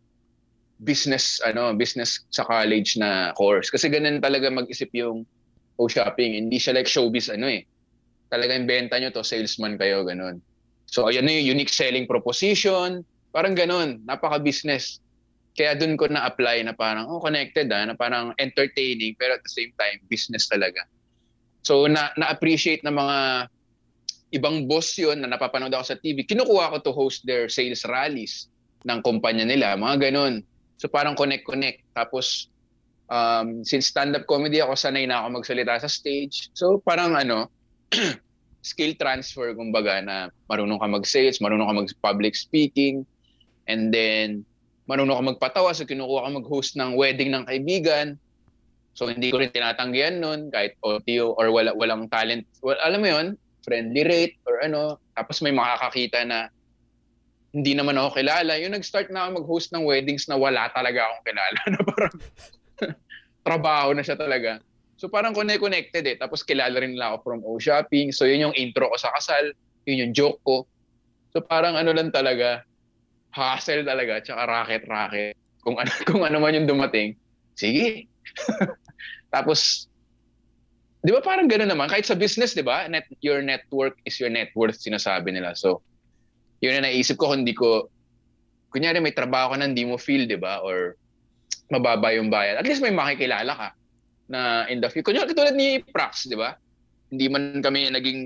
business, ano, business sa college na course. Kasi ganun talaga mag-isip yung O-Shopping. Hindi siya like showbiz, ano eh. Talaga yung benta nyo to, salesman kayo, ganun. So, ayan na yung unique selling proposition. Parang ganun, napaka-business. Kaya doon ko na-apply na parang, oh, connected ah, na parang entertaining, pero at the same time, business talaga. So, na, na-appreciate ng mga ibang boss yun na napapanood ako sa TV. Kinukuha ko to host their sales rallies ng kumpanya nila, mga ganun. So, parang connect-connect. Tapos, um, since stand-up comedy ako, sanay na ako magsalita sa stage. So, parang ano, skill transfer, kumbaga, na marunong ka mag-sales, marunong ka mag-public speaking, and then marunong ka magpatawa, so kinukuha ka mag-host ng wedding ng kaibigan. So hindi ko rin tinatanggihan nun, kahit OTO or wala, walang talent. Well, alam mo yun, friendly rate or ano. Tapos may makakakita na hindi naman ako kilala. Yung nag-start na ako mag-host ng weddings na wala talaga akong kilala. Na parang trabaho na siya talaga. So parang connected eh. Tapos kilala rin nila ako from O Shopping. So yun yung intro ko sa kasal. Yun yung joke ko. So parang ano lang talaga, hustle talaga, tsaka racket-racket. Kung ano, kung ano man yung dumating, sige. Tapos, di ba parang gano'n naman? Kahit sa business, di ba? Net, your network is your net worth, sinasabi nila. So, yun na naisip ko, hindi ko, kunyari may trabaho ka na hindi mo feel, di ba? Or mababa yung bayad. At least may makikilala ka na in the future. Kunyari, tulad ni Prax, di ba? Hindi man kami naging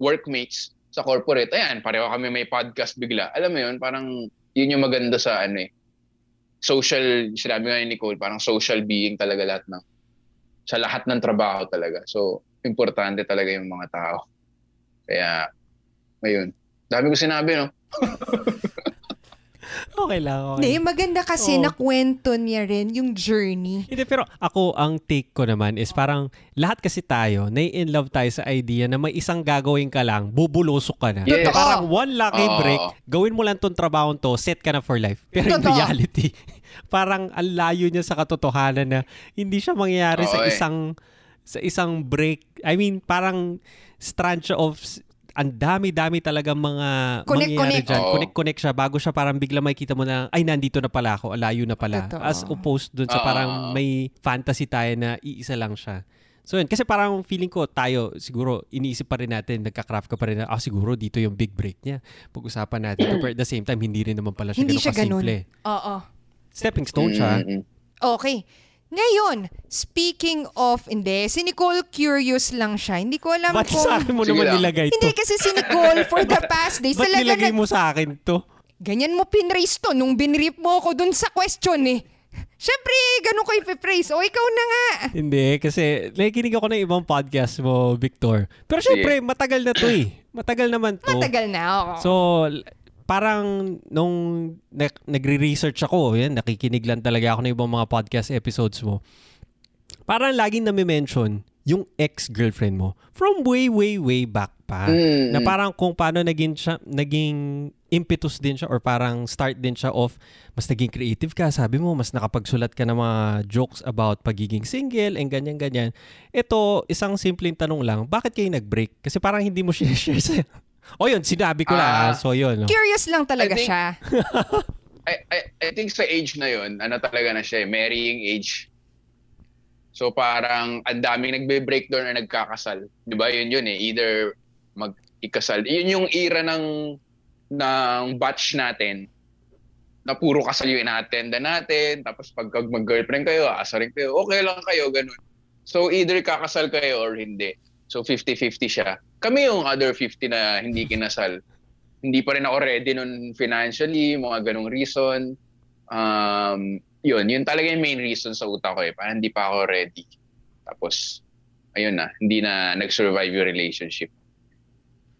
workmates sa corporate. Ayan, pareho kami may podcast bigla. Alam mo yun, parang yun yung maganda sa ano eh. Social, sinabi nga ni Nicole, parang social being talaga lahat ng sa lahat ng trabaho talaga. So, importante talaga yung mga tao. Kaya, ayun. Dami ko sinabi, no? okay lang. Okay. Hindi, maganda kasi Oo. na kwento niya rin yung journey. Hindi, pero ako, ang take ko naman is parang lahat kasi tayo, nai-in love tayo sa idea na may isang gagawin ka lang, bubulusok ka na. Yes. Parang one lucky Oo. break, gawin mo lang tong trabaho to, set ka na for life. Pero in Totoo. reality, parang ang layo niya sa katotohanan na hindi siya mangyayari sa Oo, eh. isang sa isang break. I mean, parang strange of ang dami-dami talaga mga Connect, mangyayari connect. dyan. Oo. Connect-connect siya bago siya parang bigla makikita mo na, ay, nandito na pala ako, alayo na pala. Totoo. As opposed dun sa parang may fantasy tayo na iisa lang siya. So yun, kasi parang feeling ko tayo, siguro iniisip pa rin natin, nagka-craft ka pa rin na, ah siguro dito yung big break niya. Pag-usapan natin. Pero at the same time, hindi rin naman pala siya Hindi ganun siya ganun. kasimple. Oo. Stepping stone siya. Okay. Ngayon, speaking of, hindi, si Nicole curious lang siya. Hindi ko alam Ba't kung... sa akin mo naman nilagay to? Hindi kasi si Nicole for the past days Ba't talaga nilagay mo sa akin to? ganyan mo pinraise to nung binrip mo ako dun sa question eh. Siyempre, ganun ko ipipraise. O, ikaw na nga. Hindi, kasi nakikinig ako ng ibang podcast mo, Victor. Pero syempre, matagal na to eh. Matagal naman to. Matagal na ako. So, parang nung nag- nagre-research ako, yan, nakikinig lang talaga ako ng ibang mga podcast episodes mo. Parang laging nami-mention yung ex-girlfriend mo from way, way, way back pa. Mm. Na parang kung paano naging, siya, naging impetus din siya or parang start din siya of mas naging creative ka. Sabi mo, mas nakapagsulat ka ng mga jokes about pagiging single and ganyan-ganyan. Ito, isang simpleng tanong lang, bakit kayo nag-break? Kasi parang hindi mo share sa... O yun, sinabi ko Ah. na. So yun. No? Curious lang talaga I think- siya. I, I, I think sa age na yun, ano talaga na siya, eh, marrying age. So parang ang daming nagbe-breakdown na nagkakasal. 'Di ba? Yun yun eh. Either mag-ikasal. Yun yung era ng ng batch natin na puro kasal yung ina-attenda natin. Tapos pag mag-girlfriend kayo, aasarin kayo, okay lang kayo, ganun. So either kakasal kayo or hindi. So 50-50 siya. Kami yung other 50 na hindi kinasal. Hindi pa rin ako ready nun financially, mga ganong reason. Um, yun, yun talaga yung main reason sa utak ko eh. Parang hindi pa ako ready. Tapos, ayun na, hindi na nag-survive yung relationship.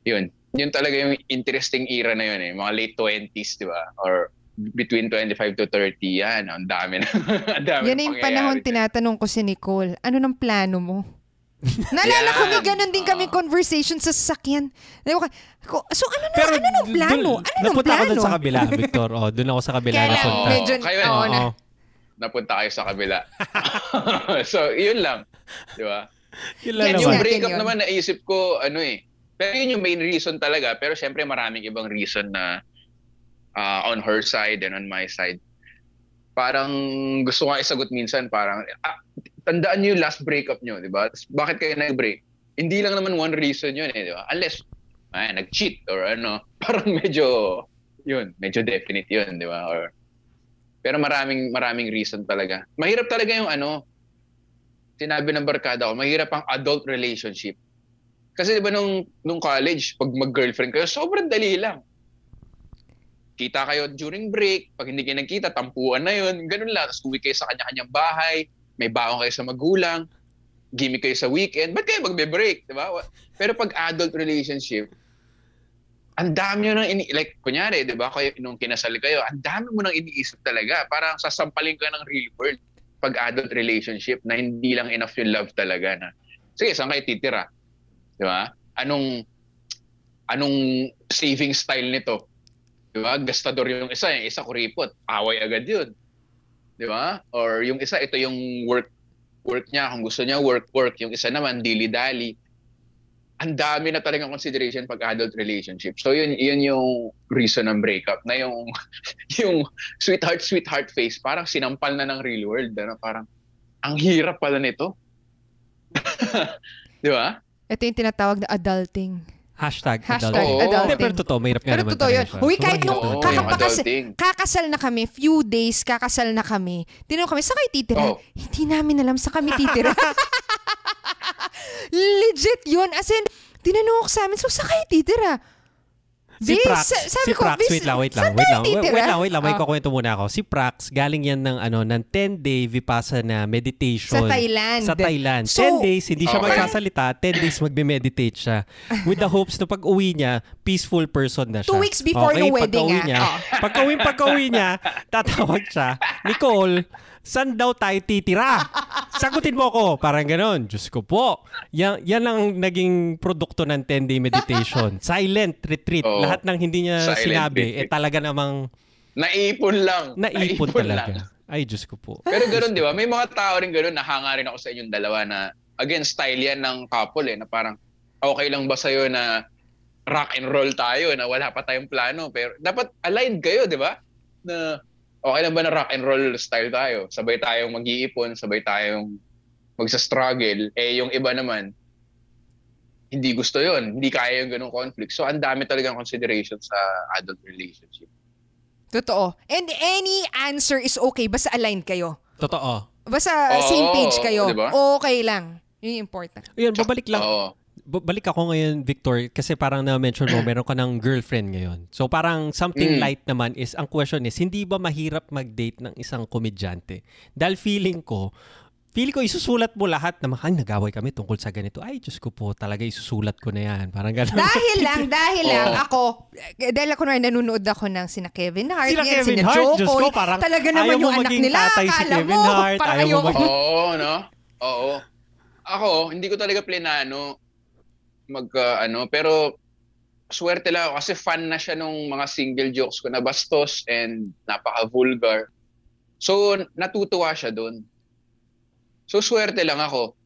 Yun. Yun talaga yung interesting era na yun eh. Mga late 20s, di ba? Or between 25 to 30, yan. Ang dami na. ang dami Yan na yung panahon dyan. tinatanong ko si Nicole, ano ng plano mo? Naalala ko may ganun din kami Oo. conversation sa sasakyan. So ano na, ano ng dun- plano? dun- Ano ng napunta plano? ako dun sa kabila, Victor. Oh, doon ako sa kabila Kaya napunta. medyo, Kayo, oo na. Napunta kayo sa kabila. so, yun lang. Di ba? Yun lang yung breakup yun. naman naisip ko, ano eh. Pero yun yung main reason talaga. Pero syempre maraming ibang reason na uh, on her side and on my side. Parang gusto ko nga isagot minsan, parang, ah, tandaan niyo yung last breakup niyo, di ba? Bakit kayo nag-break? Hindi lang naman one reason yun eh, di ba? Unless, ay, nag-cheat or ano. Parang medyo, yun, medyo definite yun, di ba? Or, pero maraming, maraming reason talaga. Mahirap talaga yung ano, sinabi ng barkada ko, mahirap ang adult relationship. Kasi di ba nung, nung college, pag mag-girlfriend kayo, sobrang dali lang. Kita kayo during break, pag hindi kayo nagkita, tampuan na yun, ganun lang. Tapos uwi kayo sa kanya-kanyang bahay, may baon kayo sa magulang, gimmick kayo sa weekend, ba't kayo magbe-break, di ba? Pero pag adult relationship, ang dami nyo nang ini like kunyari 'di ba kayo nung kinasal kayo ang dami mo nang iniisip talaga parang sasampalin ka ng real world pag adult relationship na hindi lang enough yung love talaga na sige saan kayo titira 'di ba anong anong saving style nito? Di ba? Gastador yung isa, yung isa kuripot. Away agad yun. Di ba? Or yung isa, ito yung work work niya. Kung gusto niya, work, work. Yung isa naman, dilly-dally. Ang dami na talagang consideration pag adult relationship. So yun, yun yung reason ng breakup. Na yung, yung sweetheart, sweetheart face, parang sinampal na ng real world. Ano? Parang, ang hirap pala nito. Di ba? Ito yung tinatawag na adulting. Hashtag, Hashtag adulting. Oo. adulting. Pero totoo, mahirap nga Pero naman totoo yun. talaga siya. Uy, kahit nung Oo, hirap. yung kakapakas, adulting. kakasal na kami, few days kakasal na kami, tinanong kami, sa kayo titira? Oo. Hindi namin alam sa kami titira. Legit yun. As in, tinanong ko sa amin, so sa kayo titira? Si Prax, sa- si Prax, wait lang, wait lang, wait lang. Wait, wait lang, wait lang, may Oh. kukwento muna ako. Si Prax, galing yan ng ano, ng 10-day Vipassana Sa meditation. Thailand. Sa Thailand. So- 10 days, hindi siya Okay. magsasalita. 10 days magbe-meditate siya. With the hopes na pag uwi niya, peaceful person na siya. Two weeks before okay, the wedding, Pag-uwi ah. niya, Oh. pag-uwi, pag-uwi niya, tatawag siya, Nicole, saan daw tayo titira? Sagutin mo ako. Parang ganon. Diyos ko po. Yan, yan ang naging produkto ng 10-day meditation. Silent retreat. Oo. Lahat ng hindi niya sinabi, retreat. eh talaga namang Naipon lang. naipon talaga. lang. Ay, Diyos ko po. Pero ganoon, di ba? May mga tao rin ganoon, nahanga rin ako sa inyong dalawa na, again, style yan ng couple eh, na parang, okay lang ba sa'yo na rock and roll tayo, na wala pa tayong plano, pero dapat aligned kayo, di ba? Na, okay lang ba na rock and roll style tayo? Sabay tayong mag-iipon, sabay tayong magsa-struggle. Eh, yung iba naman, hindi gusto yon hindi kaya yung ganung conflict. So, ang dami talagang consideration sa adult relationship. Totoo. And any answer is okay, basta aligned kayo. Totoo. Basta Oo, same page kayo. di ba? Okay lang. Yun yung important. Ayun, babalik lang. Oo. Ba- balik ako ngayon, Victor, kasi parang na-mention mo, meron ka ng girlfriend ngayon. So parang something Mm. light naman is, ang question is, hindi ba mahirap mag-date ng isang komedyante? Dahil feeling ko, feeling ko isusulat mo lahat na ay, nag-away kami tungkol sa ganito. Ay, Diyos ko po, talaga isusulat ko na yan. Parang gano'n. Dahil lang, dahil lang Oo. ako, dahil ako na nanonood ako ng sina Kevin Hart, Sila yan, Kevin sina Hart, Joe Diyos ko, parang talaga naman ayaw mo yung anak nila, tatay si Kevin mo, Hart, parang ayaw mo maging- Oo, no? Oo. Ako, hindi ko talaga plinano mag uh, ano, pero swerte lang ako kasi fan na siya nung mga single jokes ko na bastos and napaka-vulgar. So, natutuwa siya doon. So, swerte lang ako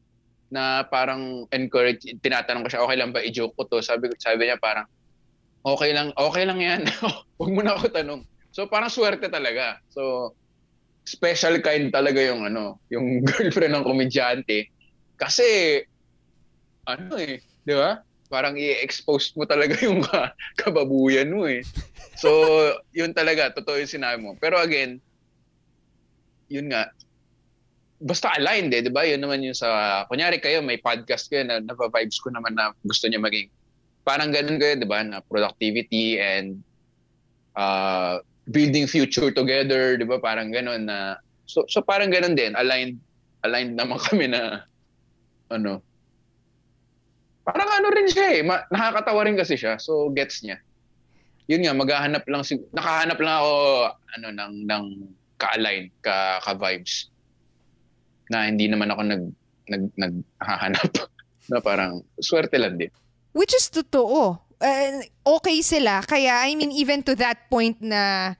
na parang encourage, tinatanong ko siya, okay lang ba i-joke ko to? Sabi, sabi niya parang, okay lang, okay lang yan. Huwag mo na ako tanong. So, parang swerte talaga. So, special kind talaga yung ano, yung girlfriend ng komedyante. Kasi, ano eh, di ba? Parang i-expose mo talaga yung ka- kababuyan mo eh. So, yun talaga, totoo yung sinabi mo. Pero again, yun nga, basta aligned eh, di ba? Yun naman yung sa, kunyari kayo, may podcast kayo na napa-vibes ko naman na gusto niya maging, parang ganun kayo, di ba? Na productivity and uh, building future together, di ba? Parang ganun na, so, so parang ganun din, aligned, aligned naman kami na, ano, parang ano rin siya eh, ma- nakakatawa rin kasi siya, so gets niya. Yun nga, maghahanap lang, sig- nakahanap lang ako, ano, ng, ng ka-align, ka, ka-vibes na hindi naman ako nag nag naghahanap na parang swerte lang din. Which is totoo. Uh, okay sila. Kaya, I mean, even to that point na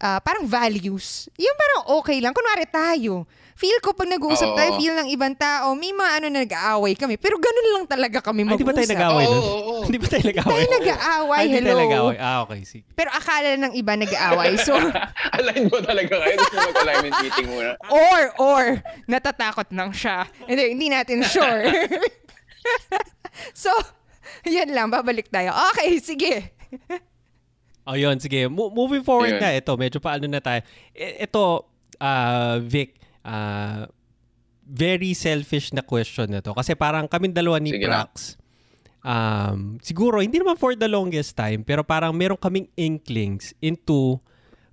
ah, parang values, yung parang okay lang. Kunwari tayo. Feel ko pag nag-uusap Oo. tayo, feel ng ibang tao, may mga ano na nag-aaway kami. Pero ganun lang talaga kami Ay, di ba tayo nag-away Oo, nun? oo, oo. Di ba tayo nag-away? Tayo nag-aaway, Ay, di tayo hello. nag-away. Ah, okay. Sige. Pero akala ng iba nag-aaway. So, Align mo talaga kayo. Gusto mo mag-alignment meeting muna. or, or, natatakot lang siya. Hindi, hindi natin sure. so, yan lang, babalik tayo. Okay, sige. Oh, yun. Sige. Mo- moving forward Ayun. na. Ito, medyo paano na tayo. I- ito, ah, Vic, ah, very selfish na question na to. Kasi parang kaming dalawa ni Sige. Prax, um, siguro, hindi naman for the longest time, pero parang meron kaming inklings into,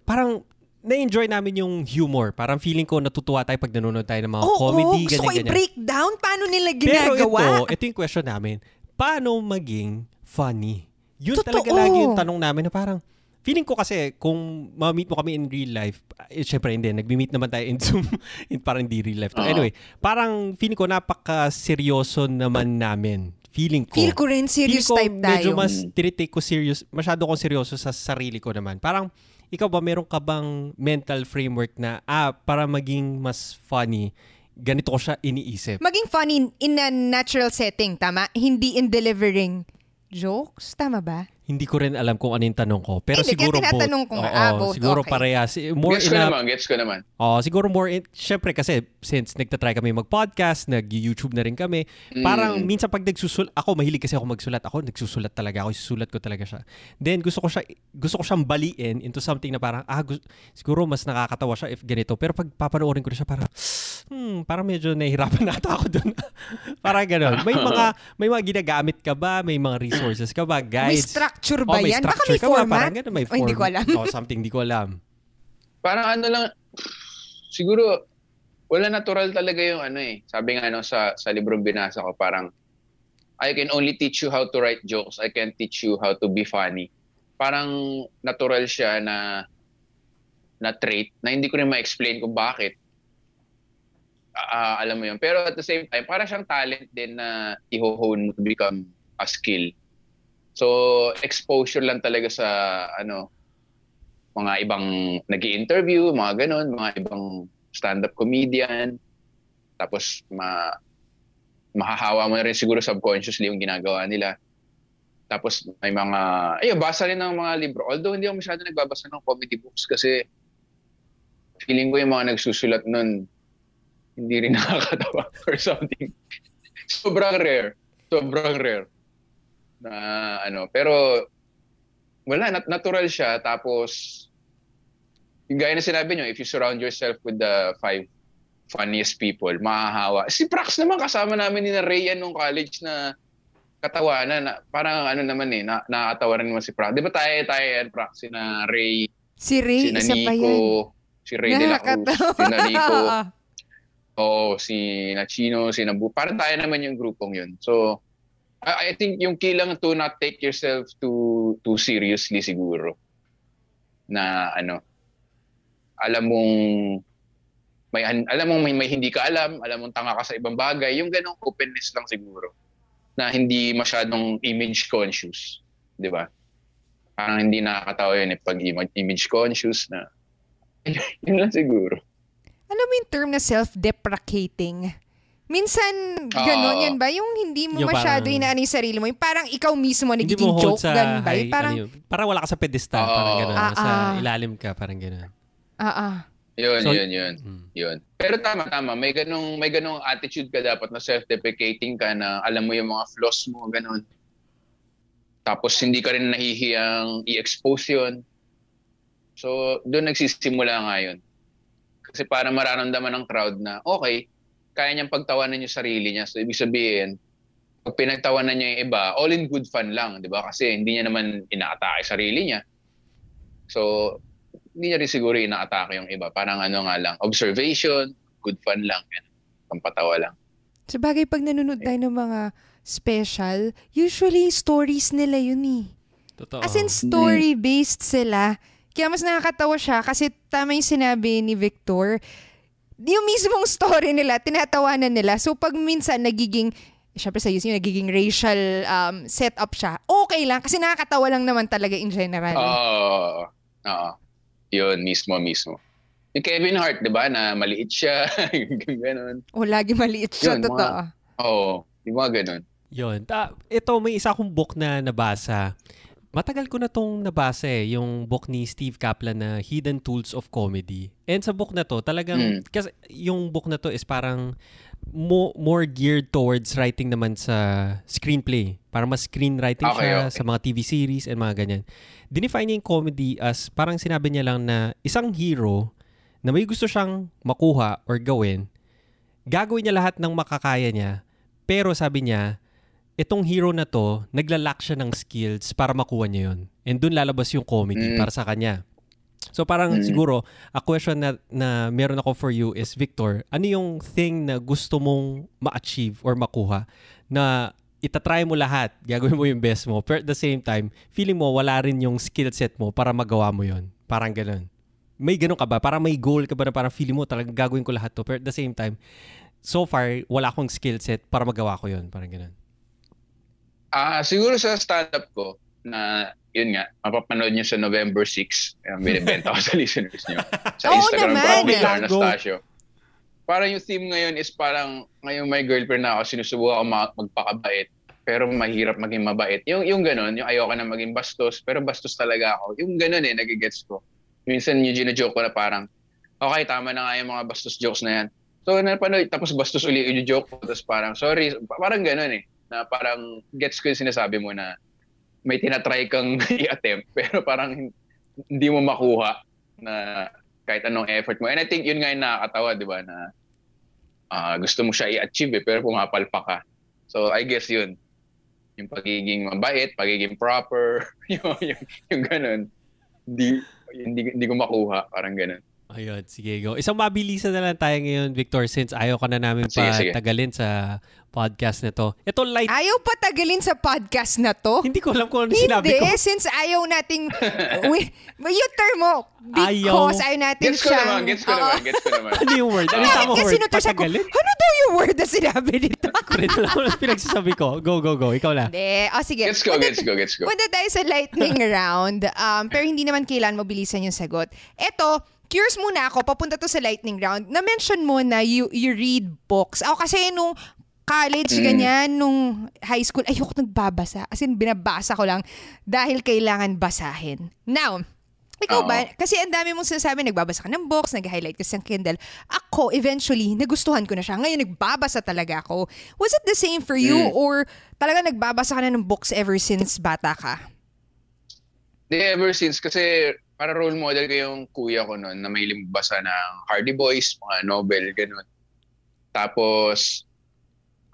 parang na-enjoy namin yung humor. Parang feeling ko natutuwa tayo pag nanonood tayo ng mga Oo, comedy, gusto ko ganyan-ganyan. i-breakdown paano nila Pero ginagawa. ito, ito yung question namin. Paano maging funny? Yun Totoo. talaga lagi yung tanong namin na parang, feeling ko kasi kung ma-meet mo kami in real life, eh, syempre hindi, nagmi-meet naman tayo in Zoom, in parang hindi real life. Oo. Anyway, parang feeling ko napaka-seryoso naman namin. Feeling ko. Feel ko rin serious Feeling ko type tayo. medyo mas tinitake ko serious, masyado kong seryoso sa sarili ko naman. Parang, ikaw ba, meron ka bang mental framework na, ah, para maging mas funny, ganito ko siya iniisip. Maging funny in a natural setting, tama? Hindi in delivering jokes, tama ba? Hindi ko rin alam kung ano yung tanong ko. Pero Hindi, kaya siguro tinatanong ko nga. Ah, both, siguro okay. parehas. More Gets in ko a, naman, gets ko naman. Oh, siguro more in, syempre kasi since nagtatry kami mag-podcast, nag-YouTube na rin kami, parang Mm. minsan pag nagsusulat, ako mahilig kasi ako magsulat. Ako nagsusulat talaga, ako susulat ko talaga siya. Then gusto ko siya gusto ko siyang baliin into something na parang ah gus- siguro mas nakakatawa siya if ganito. Pero pag papanoorin ko na siya parang hmm, parang medyo nahihirapan nata ako doon. parang gano'n. May mga may mga ginagamit ka ba? May mga resources ka ba? May Structure Oh, ba may yan? Baka structure may ka ba? format? Parang may Oh, hindi ko alam. Oh, something hindi ko alam. Parang ano lang, siguro, wala natural talaga yung ano eh. Sabi nga ano, sa, sa librong binasa ko, parang, I can only teach you how to write jokes. I can teach you how to be funny. Parang natural siya na na trait na hindi ko rin ma-explain kung bakit. Ah, alam mo yun. Pero at the same time, parang siyang talent din na i-hone mo to become a skill. So, exposure lang talaga sa ano, mga ibang nag interview mga ganon, mga ibang stand-up comedian. Tapos, ma mahahawa mo na rin siguro subconsciously yung ginagawa nila. Tapos, may mga, ayun, basa rin ng mga libro. Although, hindi ako masyado nagbabasa ng comedy books kasi feeling ko yung mga nagsusulat nun, hindi rin nakakatawa or something. Sobrang rare. Sobrang rare. Na ano, pero wala, nat- natural siya. Tapos, yung gaya na sinabi nyo, if you surround yourself with the five funniest people, mahahawa. Si Prax naman kasama namin ni na Rayan nung college na katawanan. Na, parang ano naman eh, na, nakakatawa rin naman si Prax. Di ba tayo, tayo yan, Prax? Si na Ray, Si Ray, si na isa pa yan. Nico, si Ray de la Cruz, si na Nico, Oo, si Nachino, si Nabu. Parang tayo naman yung grupong yun. So, I, think yung key lang to not take yourself too too seriously siguro. Na ano, alam mong may alam mong may, may hindi ka alam, alam mong tanga ka sa ibang bagay, yung ganong openness lang siguro. Na hindi masyadong image conscious, 'di ba? Parang hindi nakakatawa yun eh pag ima- image conscious na yun lang siguro. Alam mo yung term na self-deprecating? Minsan, gano'n Oo. yan ba? Yung hindi mo Yung masyado parang- inaano yung sarili mo. Yung parang ikaw mismo nagiging joke, sa ganun ba? Yung parang, ano yun, parang wala ka sa pedestal, parang Oo. gano'n. Ah, Sa ah. ilalim ka, parang gano'n. ah, ah. Yun, So- yun, yun. Mm. Yun. Pero tama tama, may ganung may ganung attitude ka dapat na self-deprecating ka na alam mo yung mga flaws mo ganun. Tapos hindi ka rin nahihiyang i-expose yun. So doon nagsisimula nga yun. Kasi para mararamdaman ng crowd na okay, kaya niyang pagtawanan yung sarili niya. So ibig sabihin, pag pinagtawanan niya yung iba, all in good fun lang, di ba? Kasi hindi niya naman inaatake sarili niya. So hindi niya rin siguro inaatake yung iba. Parang ano nga lang, observation, good fun lang. Yan. Pampatawa lang. Sa bagay, pag nanonood tayo ng mga special, usually stories nila yun eh. Totoo. As in, story-based sila. Kaya mas nakakatawa siya kasi tama yung sinabi ni Victor. Yung mismong story nila, tinatawanan nila. So pag minsan nagiging, syempre sa yung nagiging racial um, setup siya, okay lang kasi nakakatawa lang naman talaga in general. Oo. Oo. Yun, mismo, mismo. Yung Kevin Hart, di ba, na maliit siya, ganun. o lagi maliit siya, Yun, totoo. Oo, yung mga ganun. Yun. Ta- ito, may isa akong book na nabasa. Matagal ko na tong nabasa eh, yung book ni Steve Kaplan na Hidden Tools of Comedy. And sa book na to, talagang, Mm. kasi yung book na to is parang mo, more geared towards writing naman sa screenplay. Para mas screenwriting Okay, siya okay. sa mga TV series and mga ganyan. Dinefine niya yung comedy as parang sinabi niya lang na isang hero na may gusto siyang makuha or gawin, gagawin niya lahat ng makakaya niya, pero sabi niya, itong hero na to, naglalak siya ng skills para makuha niya yun. And dun lalabas yung comedy Mm. para sa kanya. So parang Mm. siguro, a question na, na meron ako for you is, Victor, ano yung thing na gusto mong ma-achieve or makuha na itatry mo lahat, gagawin mo yung best mo, pero at the same time, feeling mo wala rin yung skill set mo para magawa mo yun. Parang ganun. May ganun ka ba? Parang may goal ka ba na parang feeling mo talagang gagawin ko lahat to, pero at the same time, so far, wala akong skill set para magawa ko yun. Parang ganun. Ah, siguro sa stand-up ko na yun nga, mapapanood nyo sa November 6. Ayan, binibenta ko sa listeners nyo. Sa Oo Instagram naman. ko, Go. Anastasio. Parang yung theme ngayon is parang, ngayon may girlfriend na ako, sinusubukan ako ma- magpakabait, pero mahirap maging mabait. Yung, yung ganun, yung ayoko na maging bastos, pero bastos talaga ako. Yung ganun eh, nagigets ko. Minsan yung gina-joke ko na parang, okay, tama na nga yung mga bastos jokes na yan. So, napanood, tapos bastos uli yung joke ko, tapos parang, sorry, parang ganun eh. Na parang, gets ko yung sinasabi mo na, may tinatry kang i-attempt pero parang hindi mo makuha na kahit anong effort mo. And I think yun nga yung nakakatawa, di ba, na ah, gusto mo siya i-achieve eh, pero pumapalpa ka. So I guess yun. Yung pagiging mabait, pagiging proper, yung, yung, yung ganun. Hindi, hindi, hindi ko makuha, parang ganun. Ayun, sige, go. Isang mabilisan na lang tayo ngayon, Victor, since ayaw ka na namin Sige, sige. patagalin sa podcast na to. Ito, light. Ayaw pa tagalin sa podcast na to? Hindi ko alam kung ano sinabi Hindi, ko. since ayaw nating, we, yung term mo, because ayaw, natin Gets ko siyang... naman, gets ko Oo. naman, gets ko naman. Ano yung word? Ano yung tamang kasi word? siya ko, Patagalin? ano daw yung word na sinabi dito? Correct lang ako lang pinagsasabi ko. Go, go, go. Ikaw na. Hindi. O sige. Gets ko, gets ko, gets ko. Punta tayo sa lightning round. Um, pero hindi naman kailan mobilisan yung sagot. Eto, curious muna ako, papunta to sa lightning round. Na-mention mo na you, you read books. Ako kasi nung college, Mm. ganyan, nung high school, ayoko nagbabasa. As in, binabasa ko lang dahil kailangan basahin. Now, ikaw Oo. ba? Kasi ang dami mong sinasabi, nagbabasa ka ng books, nag-highlight ka sa Kindle. Ako, eventually, nagustuhan ko na siya. Ngayon, nagbabasa talaga ako. Was it the same for you? Mm. Or talaga nagbabasa ka na ng books ever since bata ka? Ever since, kasi para role model ko yung kuya ko noon na may limbasa ng Hardy Boys, mga novel, ganun. Tapos,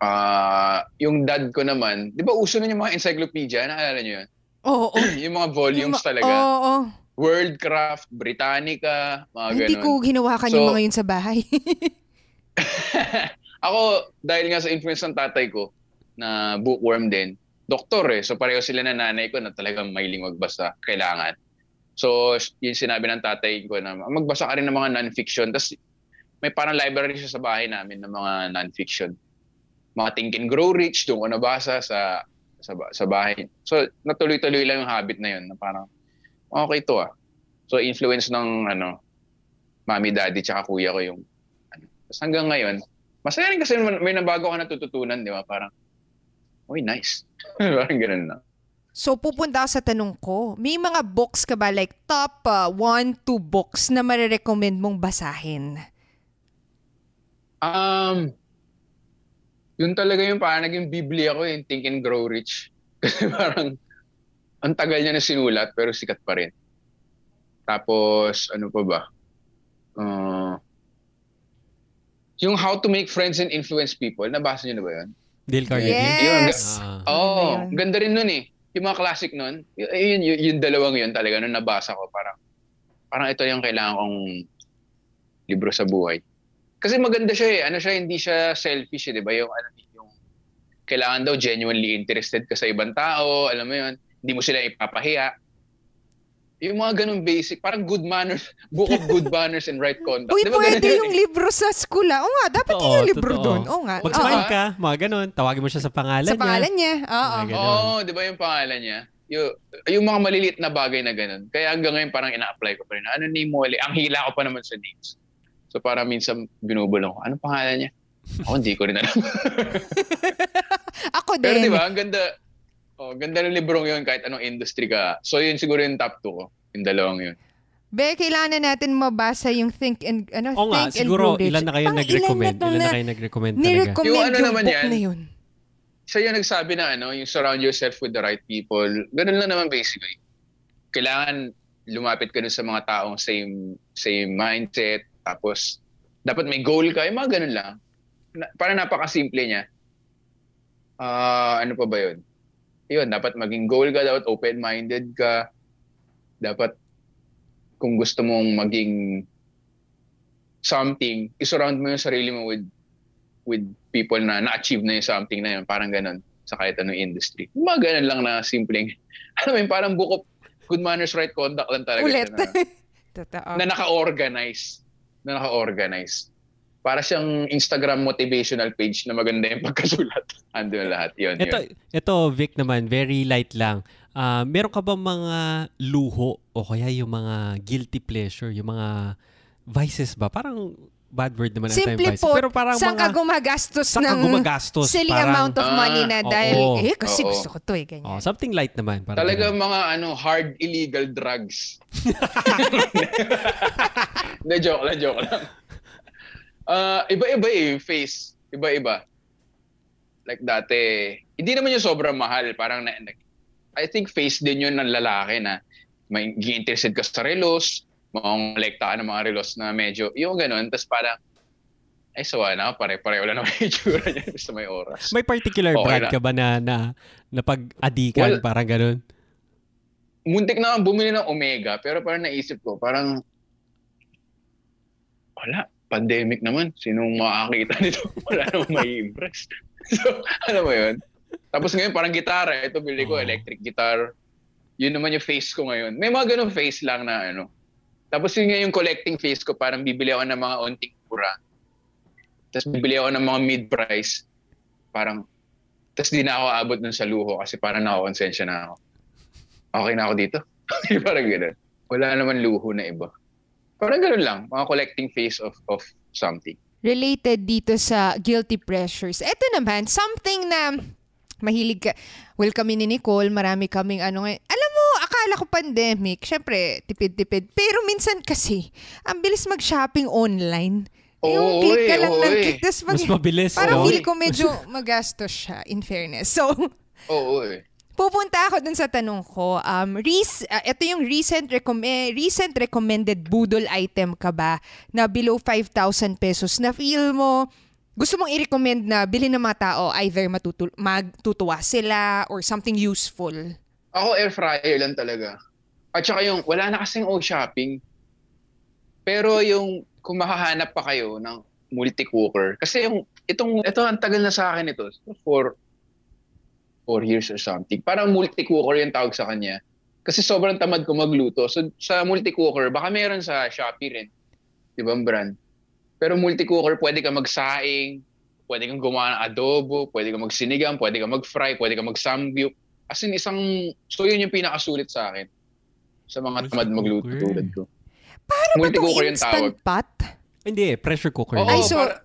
ah yung dad ko naman, di ba uso na yung mga encyclopedia? Naalala niyo yun? Oo. oo. yung mga volumes Yung talaga. Oo. oo. Worldcraft, Britannica, mga Hindi ganun. ko hinawakan yung So- mga yun sa bahay. Ako, dahil nga sa influence ng tatay ko, na bookworm din, doktor eh. So pareho sila na nanay ko na talagang mahiling magbasa, kailangan. So, yung sinabi ng tatay ko na magbasa ka rin ng mga non-fiction. Tapos may parang library siya sa bahay namin ng mga non-fiction. Mga Think and Grow Rich, doon ko nabasa sa, sa, sa bahay. So, natuloy-tuloy lang yung habit na yun na parang, okay to ah. So, influence ng ano, mami, daddy, tsaka kuya ko yung ano. Tapos hanggang ngayon, masaya rin kasi may nabago ka natututunan, di ba? Parang, uy, nice. parang ganun na. so, pupunta ako sa tanong ko. May mga books ka ba, like top uh, one, two books na marirecommend mong basahin? Um, yun talaga yung parang naging Biblia ko yung Think and Grow Rich. Kasi parang ang tagal niya na sinulat pero sikat pa rin. Tapos ano pa ba? Uh, yung How to Make Friends and Influence People, nabasa niyo na ba yun? Dale Carnegie. Yes! Ah. Oo, oh, yun? ganda rin nun eh. Yung mga classic nun, y- yun, yun, yung dalawang yun talaga, nung nabasa ko, parang, parang ito yung kailangan kong libro sa buhay. Kasi maganda siya eh. Ano siya, hindi siya selfish eh, di ba? Yung, ano, yung kailangan daw genuinely interested ka sa ibang tao, alam mo yun, hindi mo sila ipapahiya. Yung mga ganun basic, parang good manners, book of good manners and right conduct. Uy, Di ba pwede ganun yun yung eh? libro sa school ah. Oo nga, dapat Totoo, yun yung libro totoo. doon. Oo nga. Mag-smile Oo. ka, mga ganun. Tawagin mo siya sa pangalan Sa niya. pangalan niya. Oo. Oo, di ba yung pangalan niya? Yung, yung mga maliliit na bagay na ganun. Kaya hanggang ngayon parang ina-apply ko pa rin. Ano name mo ulit? Ang hila ko pa naman sa names. So parang minsan binubulong ko, anong pangalan niya? Ako hindi ko rin alam. Ako Pero din. di ba, ang ganda, oh, ganda ng librong yun kahit anong industry ka. So yun siguro yung top 2 ko. Yung dalawang yun. Be, kailangan na natin mabasa yung Think and ano, Oo nga, Think and siguro Grow Rich. ilan na kayo Pang nag-recommend? Ilan Ilan na, na kayo nag-recommend talaga? Nirecommend Yung yung, ano naman book yan, na yun. Siya yung nagsabi na ano, yung surround yourself with the right people. Ganun lang naman basically. Kailangan lumapit ka dun sa mga taong same same mindset. Tapos, dapat may goal ka. Yung mga ganun lang. Na, parang napaka-simple niya. Ah, ano pa ba yun? Yun, dapat maging goal ka. Dapat open-minded ka. Dapat kung gusto mong maging something, isurround mo yung sarili mo with with people na na-achieve na yung something na yun. Parang ganun sa kahit anong industry. Yung Mga ganun lang na simpleng, alam mo yun, parang book of good manners, right conduct lang talaga Ulit. na, na naka-organize. Na naka-organize. para siyang Instagram motivational page na maganda yung pagkasulat. Ando lahat. Yun, ito, yun. ito, Vic naman, very light lang. Uh, meron ka ba mga luho o kaya yung mga guilty pleasure, yung mga vices ba? Parang bad word naman ang Simple time vices. po, Pero parang saan mga, ka gumagastos saan ka ng gumagastos? silly Parang- amount of money na Ah, dahil, oo. eh, kasi Oo. gusto ko to eh, ganyan. Oh, something light naman. Parang Talaga ganun. mga ano hard illegal drugs. Na joke lang, joke lang. Ah, iba-iba eh, face. Iba-iba. Like dati, hindi naman yung sobrang mahal. Parang na, na- I think face din yun ng lalaki na may interested ka sa relos, makongolekta ka ng mga relos na medyo, yung ganun. Tapos parang, ay sawa na, pare-pareho lang naman yung itsura niya basta may oras. May particular Okay brand lang. ka ba na, na, na pag-adikan, Well, parang ganun? muntik na akong bumili ng Omega, pero parang naisip ko, parang, wala, pandemic naman. Sinong makakita nito? Wala namang may impress. so, alam mo yun? Tapos ngayon, parang gitara. Ito, bili ko, electric guitar. Yun naman yung face ko ngayon. May mga ganun face lang na ano. Tapos yun nga yung collecting face ko, parang bibili ako ng mga onting pura. Tapos bibili ako ng mga mid-price. Parang, tapos di na ako abot nun sa luho kasi parang nakakonsensya na ako. Okay na ako dito. parang gano'n. Wala naman luho na iba. Parang gano'n lang. Mga collecting face of of something. related dito sa guilty pressures. Ito naman, something na mahilig ka. Well, kami ni Nicole, marami kaming ano ngayon. Alam mo, akala ko pandemic, syempre, tipid-tipid. Pero minsan kasi, ang bilis mag-shopping online. yung Oo, click ka lang oo, ng click. Mag- Mas mabilis. parang feel ko medyo magastos siya, in fairness. So, Oo eh. Pupunta ako dun sa tanong ko. Um, res- ah, ito yung recent, recom- eh, recent recommended budol item ka ba na below 5,000 pesos na feel mo gusto mong i-recommend na bilhin ng mga tao either matutul- magtutuwa sila or something useful. Ako air fryer lang talaga. At saka yung, wala na kasing o shopping. Pero yung, kung makahanap pa kayo ng multi-cooker, kasi yung, itong, ito ang tagal na sa akin ito, for four years or something. Parang multi-cooker yung tawag sa kanya. Kasi sobrang tamad ko magluto. So sa multi-cooker, baka meron sa Shopee rin. Di ba ang brand? Pero multi-cooker, pwede ka magsaing, pwede kang gumawa ng adobo, pwede kang magsinigang, pwede kang mag-fry, pwede kang mag-samgyup. As in, isang, so yun yung pinakasulit sa akin. Sa mga tamad magluto tulad ko. Paano ba itong Multi-cooker yung instant tawag. pot? Hindi, pressure cooker. Oo, Ay, so, para-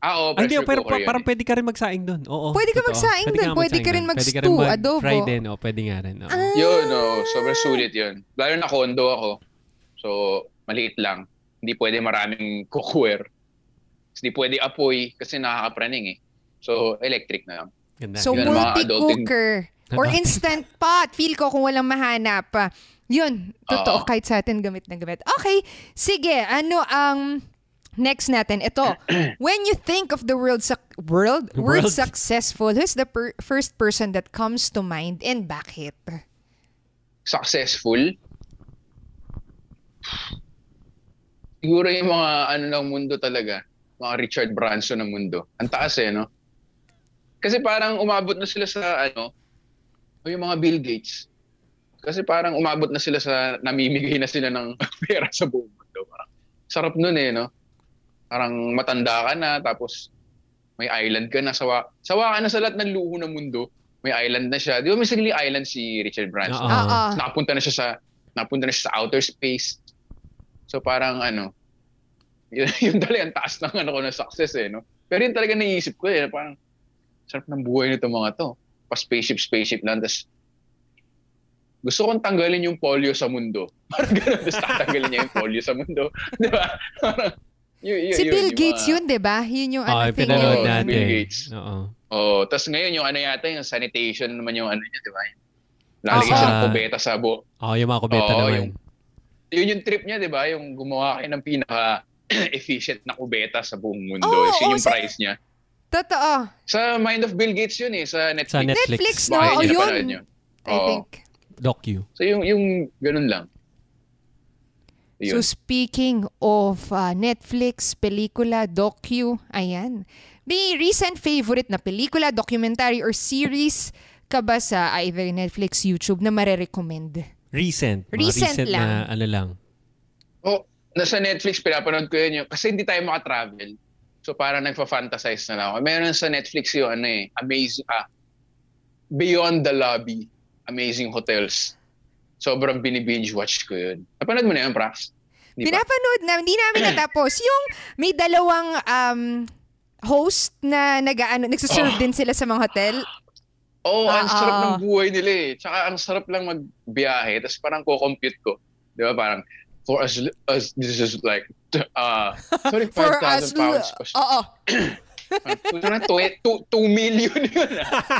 Ah, oo, Ah, hindi, pressure pero cooker pa- yun parang eh. pwede ka rin magsaing doon. Oo. Pwede ka totoo. magsaing Pwede dun, ka pwede ka rin. Pwede mag-stew, rin adobo. mag-fry din. O, pwede nga rin. Oo. Ah. Yun, oh, sobrang sulit yun. Lalo na condo ako. So, maliit lang. Hindi pwede maraming cookware. Hindi pwede apoy kasi nakakapraning eh. So, electric na lang. Ganda. So, multi-cooker or instant pot. Feel ko kung walang mahanap. ah, Yun, totoo Oo. kahit sa atin gamit na gamit. Okay, sige. Ano ang next natin? Ito. When you think of the world suc- world word World. successful, who's the per- first person that comes to mind and bakit? Successful. Siguro yung mga ano ng mundo talaga. Mga Richard Branson ng mundo. Ang taas eh, no? Kasi parang umabot na sila sa ano, o yung mga Bill Gates. Kasi parang umabot na sila sa namimigay na sila ng pera sa buong mundo. Parang, sarap nun eh, no? Parang matanda ka na, tapos may island ka na, sawa, sawa ka na sa lahat ng luho ng mundo. May island na siya. Di ba may sarili island si Richard Branson? Oo. Oo. Nakapunta na siya sa nakapunta na siya sa outer space. So parang ano, yun, yun talaga ang taas ng ano ko na success eh, no? Pero yun talaga naisip ko eh, parang sarap ng buhay nito mga to. Pa spaceship, spaceship lang. Tapos gusto kong tanggalin yung polio sa mundo. Parang gano'n. Tapos tatanggalin niya yung polio sa mundo. Di ba? Parang, yun, yun, si yun, Bill yung Gates yun, di ba? Yun yung Oo, ano yung thing yun. natin. Bill Gates. Oo. Oh, tapos ngayon yung ano yata yung sanitation naman yung ano niya, di ba? Lalagyan Oo. siya ng kubeta sa buo. Oo, yung mga kubeta Oo, naman. yung- Yun yung trip niya, di ba? Yung gumawa kayo ng pinaka efficient na kubeta sa buong mundo. Oo, Yun yung sa- price niya. Totoo. Sa Mind of Bill Gates yun eh, sa Netflix. Sa Netflix. Netflix, no? Baka O yun yun. I Oo. think. Docu. So yung, yung ganun lang. So Yun. speaking of uh, Netflix, pelikula, docu, ayan. May recent favorite na pelikula, documentary, or series ka ba sa either Netflix, YouTube na marerecommend? Recent. Mga Recent recent lang. na ano lang. oh, nasa Netflix, pinapanood ko yun. Yung, kasi hindi tayo makatravel. So parang nagfa-fantasize na lang ako. Meron sa Netflix yung ano eh, amazing, ah, Beyond the Lobby, Amazing Hotels. Sobrang binibinge watch ko yun. Napanood mo na yun, Prax? Di Pinapanood na, hindi namin natapos. Yung may dalawang um, host na nag-ano, nagsaserve oh. din sila sa mga hotel. Oo, oh, ang uh, sarap ng buhay nila eh. Tsaka ang sarap lang magbiyahe. Tapos parang ko-compute ko. Di ba? Parang, for us, us this is like, uh, sorry, 5,000 pounds. Oo. 2 million yun.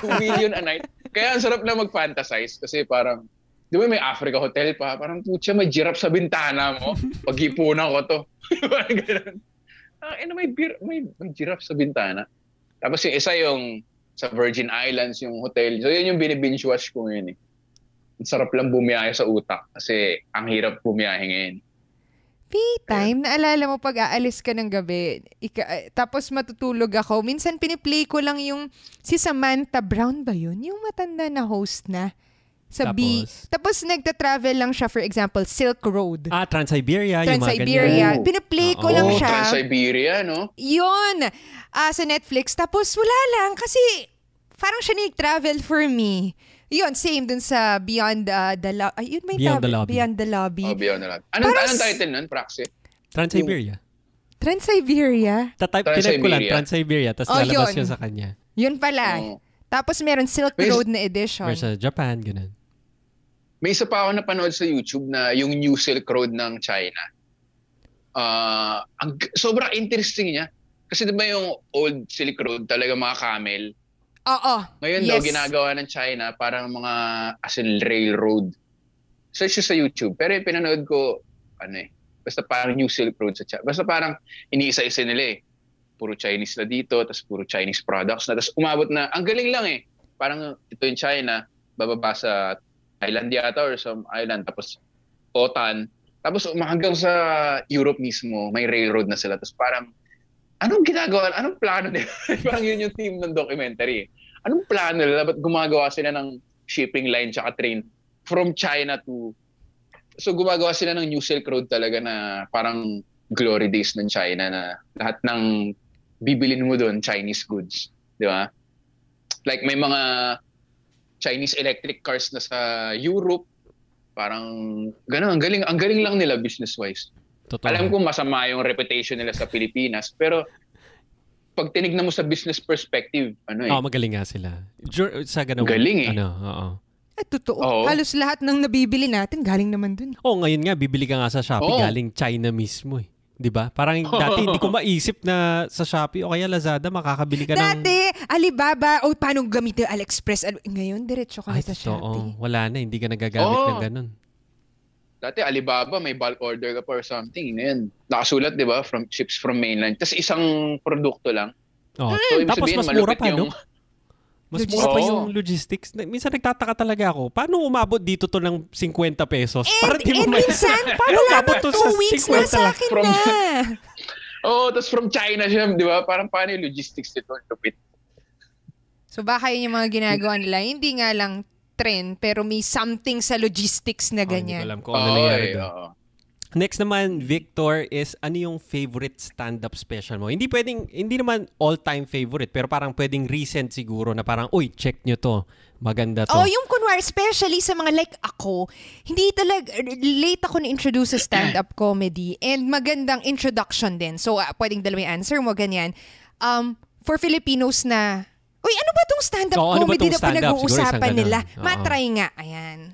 2 ah. million a night. Kaya ang sarap lang mag-fantasize kasi parang, di ba may Africa Hotel pa? Parang, putya, may giraffe sa bintana mo. Pag-ipunan ko to. parang ganun. Ah, eh, may, beer, may, may giraffe sa bintana. Tapos yung isa yung sa Virgin Islands, yung hotel. So yun yung binibinge watch ko ngayon eh. Ang sarap lang bumiyahe sa utak kasi ang hirap bumiyahe ngayon. Me-time, naalala mo pag aalis ka ng gabi, ika, eh, tapos matutulog ako, minsan piniplay ko lang yung si Samantha Brown ba yun? Yung matanda na host na sa tapos, B. Tapos nagta-travel lang siya, for example, Silk Road. Ah, Trans-Siberia. Trans-Siberia. Oh. Piniplay ko oh, lang siya. Trans-Siberia, no? Yun. Uh, sa Netflix. Tapos wala lang kasi parang siya nag-travel for me. Yun, same dun sa Beyond uh, the Lobby. Ay, yun may Beyond tab- the Lobby. Beyond the Lobby. Oh, Beyond the Lobby. Anong, Parang, anong title nun, Praxi? Trans-Siberia. Trans-Siberia? Tatype, Trans-Siberia. ko lang, Trans-Siberia, tapos oh, lalabas yun. yun sa kanya. Yun pala. Oh. Tapos meron Silk Road na edition. Versus Japan, ganun. May isa pa ako napanood sa YouTube na yung New Silk Road ng China. Uh, ang, sobrang interesting niya. Kasi diba yung old Silk Road, talaga mga camel, Oo. Ngayon yes. daw, ginagawa ng China parang mga as in railroad. Search sa YouTube. Pero yung pinanood ko, ano eh, basta parang New Silk Road sa China. Basta parang iniisa-isa nila eh. Puro Chinese na dito, tapos puro Chinese products na. Tapos umabot na, ang galing lang eh. Parang ito yung China, bababa sa Thailand yata or some island, tapos Otan. Tapos hanggang sa Europe mismo, may railroad na sila. Tapos parang anong ginagawa, anong plano nila? Parang yun yung theme ng documentary. Anong plano nila? Ba't gumagawa sila ng shipping line tsaka train from China to... So gumagawa sila ng New Silk Road talaga na parang glory days ng China na lahat ng bibilin mo doon, Chinese goods. Di ba? Like may mga Chinese electric cars na sa Europe. Parang ganun, ang galing, ang galing lang nila business-wise. Totoo. Alam ko masama yung reputation nila sa Pilipinas, pero pag tinignan mo sa business perspective, ano eh. Oh, magaling nga sila. Sa ganun. Galing eh. Ano, oo. Eh, totoo. Oo. Halos lahat ng nabibili natin galing naman dun. Oh, ngayon nga, bibili ka nga sa Shopee, Oo. galing China mismo eh. 'Di ba? Parang dati hindi ko maisip na sa Shopee o kaya Lazada makakabili ka ng Dati Alibaba o paano gamitin AliExpress. Ngayon diretso ka Ay, na sa Shopee. Wala na, hindi ka nagagamit oh. ng ganun. Dati Alibaba, may bulk order ka pa or something. Ngayon, nakasulat, di ba, from ships from mainland. Tapos isang produkto lang. Oh. So, Tapos sabihin, mas mura pa, yung... no? Mas mura pa yung logistics. Minsan nagtataka talaga ako, paano umabot dito to ng 50 pesos? And, Para di mo and may... minsan, paano umabot to sa 50 na sa akin from... na. Oo, oh, tapos from China siya, di ba? Parang paano yung logistics nito? Lupit. So baka yun yung mga ginagawa nila. Hindi nga lang trend pero may something sa logistics na ganyan. Oh, hindi ko alam kung ano nangyari doon. Next naman, Victor, is ano yung favorite stand-up special mo? Hindi pwedeng, hindi naman all-time favorite, pero parang pwedeng recent siguro na parang, uy, check nyo to. Maganda to. Oh, yung kunwari, especially sa mga like ako, hindi talaga, late ako na-introduce sa stand-up comedy and magandang introduction din. So, uh, pwedeng dalawang answer mo, ganyan. Um, for Filipinos na Uy, ano ba tong stand-up so, ano comedy na pinag-uusapan nila? Matry nga. Ayan.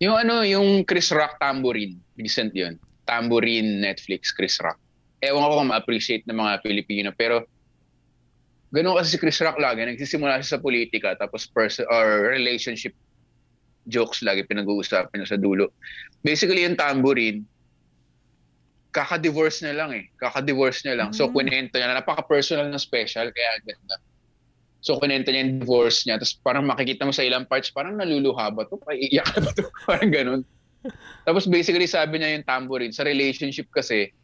Yung ano, yung Chris Rock Tambourine. Recent yun. Tambourine, Netflix, Chris Rock. Ewan ko kung ma-appreciate ng mga Pilipino. Pero, ganun kasi si Chris Rock lagi. Nagsisimula siya sa politika, tapos person or relationship jokes lagi pinag-uusapan sa dulo. Basically, yung Tambourine, kaka-divorce na lang eh. Kaka-divorce na lang. Mm. So, kwento niya, napaka-personal na special, kaya ganda. So, kinenta niya yung divorce niya. Tapos parang makikita mo sa ilang parts, parang naluluha ba to? Iiyak ba to? parang ganun. Tapos basically sabi niya yung tambourine. Sa relationship kasi,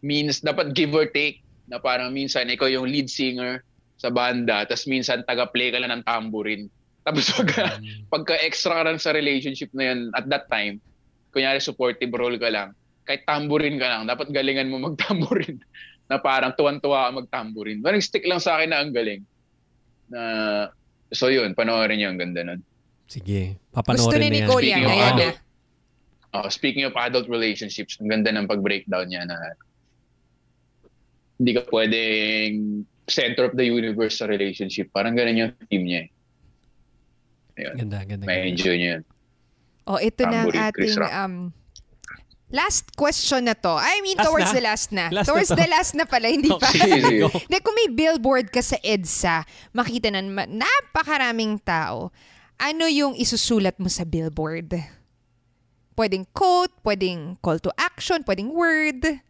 means dapat give or take. Na parang minsan ikaw yung lead singer sa banda, tapos minsan taga-play ka lang ng tambourine. Tapos pagka, mm. pagka extra ka lang sa relationship na yan at that time, kunyari supportive role ka lang, kahit tambourine ka lang, dapat galingan mo mag-tambourine na parang tuwan-tuwa ka magtamburin. Parang stick lang sa akin na ang galing. Na, so yun, panoorin niyo ang ganda nun. Sige, Gusto papanoorin ni na yan. Nicole yan. Speaking na. adult, Oh, speaking of adult relationships, ang ganda ng pag-breakdown niya na hindi ka pwedeng center of the universe sa relationship. Parang ganun yung theme niya. eh. Ayun. Ganda, ganda. May ganda. enjoy yun. Oh, ito na ang ating um, last question na to. I mean, Last towards na. the last na. Last na towards to. the last na pala, hindi pa. Okay, kung may billboard ka sa EDSA, makita na naman, napakaraming tao. Ano yung isusulat mo sa billboard? Pwedeng quote, pwedeng call to action, pwedeng word.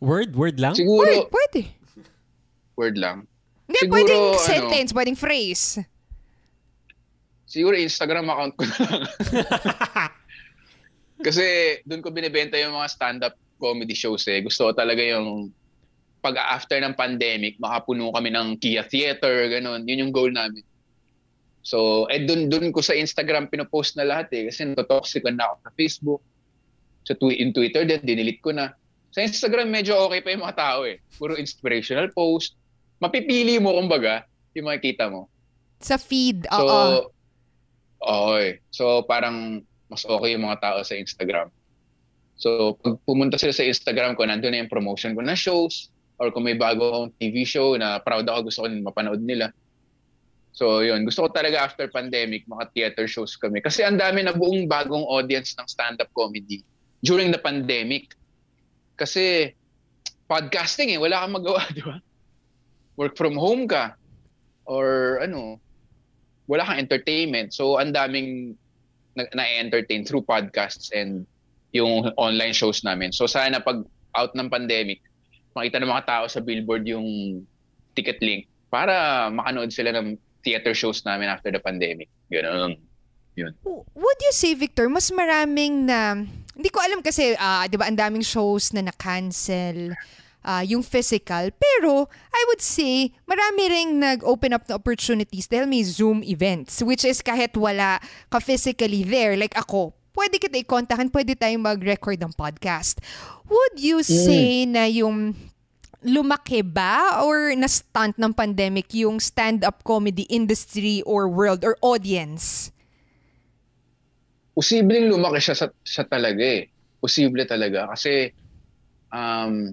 Word? Word lang? Word, Siguro, pwede. word lang. Hindi, Siguro, pwedeng ano, sentence, pwedeng phrase. Siguro Instagram account ko na lang. Kasi doon ko binibenta yung mga stand-up comedy shows eh. Gusto ko talaga yung pag after ng pandemic, makapuno kami ng Kia Theater, ganun. Yun yung goal namin. So, eh doon doon ko sa Instagram pinopost na lahat eh kasi natotoxic na ako sa Facebook. Sa twi- in Twitter din dinilit ko na. Sa Instagram medyo okay pa yung mga tao eh. Puro inspirational post. Mapipili mo kumbaga yung makikita mo. Sa feed, So, oo. oo eh. So, parang mas okay yung mga tao sa Instagram. So, pag pumunta sila sa Instagram ko, nandun na yung promotion ko na shows or kung may bago akong TV show na proud ako, gusto ko mapanood nila. So, yun. Gusto ko talaga after pandemic, mga theater shows kami. Kasi ang dami na buong bagong audience ng stand-up comedy during the pandemic. Kasi podcasting eh, wala kang magawa, di ba? Work from home ka. Or ano, wala kang entertainment. So, ang daming na-entertain through podcasts and yung online shows namin. So, sana pag out ng pandemic, makita ng mga tao sa billboard yung ticket link para makanood sila ng theater shows namin after the pandemic. Ganun. W- Would you say, Victor, mas maraming na... Hindi ko alam kasi, ah, di ba, ang daming shows na na-cancel, ah, yung physical. Pero, I would say, marami ring nag-open up na opportunities dahil may Zoom events, which is kahit wala ka physically there, like ako, pwede kita i-contactan, pwede tayong mag-record ng podcast. Would you say na yung lumaki ba or na-stunt ng pandemic yung stand-up comedy industry or world or audience? posibleng lumaki siya sa, sa talaga eh. Posible talaga. Kasi, um,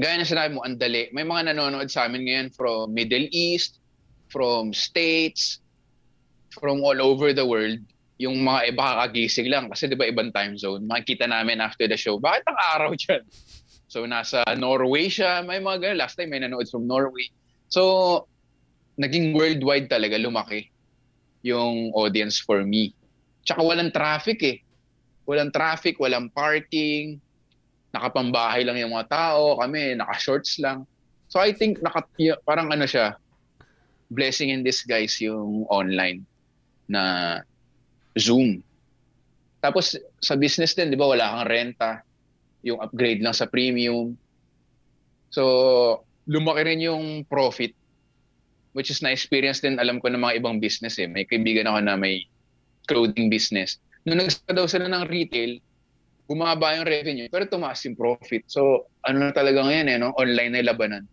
gaya na sinabi mo, ang dali. May mga nanonood sa amin ngayon from Middle East, from States, from all over the world. Yung mga iba kakagising lang. Kasi di ba ibang time zone. Makikita namin after the show, bakit ang araw dyan? So, nasa Norway siya. May mga ganun. Last time may nanood from Norway. So, naging worldwide talaga, lumaki yung audience for me. Tsaka walang traffic eh. Walang traffic, walang parking. Nakapambahay lang yung mga tao. Kami, naka-shorts lang. So I think naka, parang ano siya, blessing in disguise yung online na Zoom. Tapos sa business din, di ba, wala kang renta. Yung upgrade lang sa premium. So, lumaki rin yung profit which is na-experience din alam ko ng mga ibang business eh. May kaibigan ako na may clothing business. Nung nag daw sila ng retail, bumaba yung revenue, pero tumaas yung profit. So, ano na talaga ngayon eh, no? online na labanan.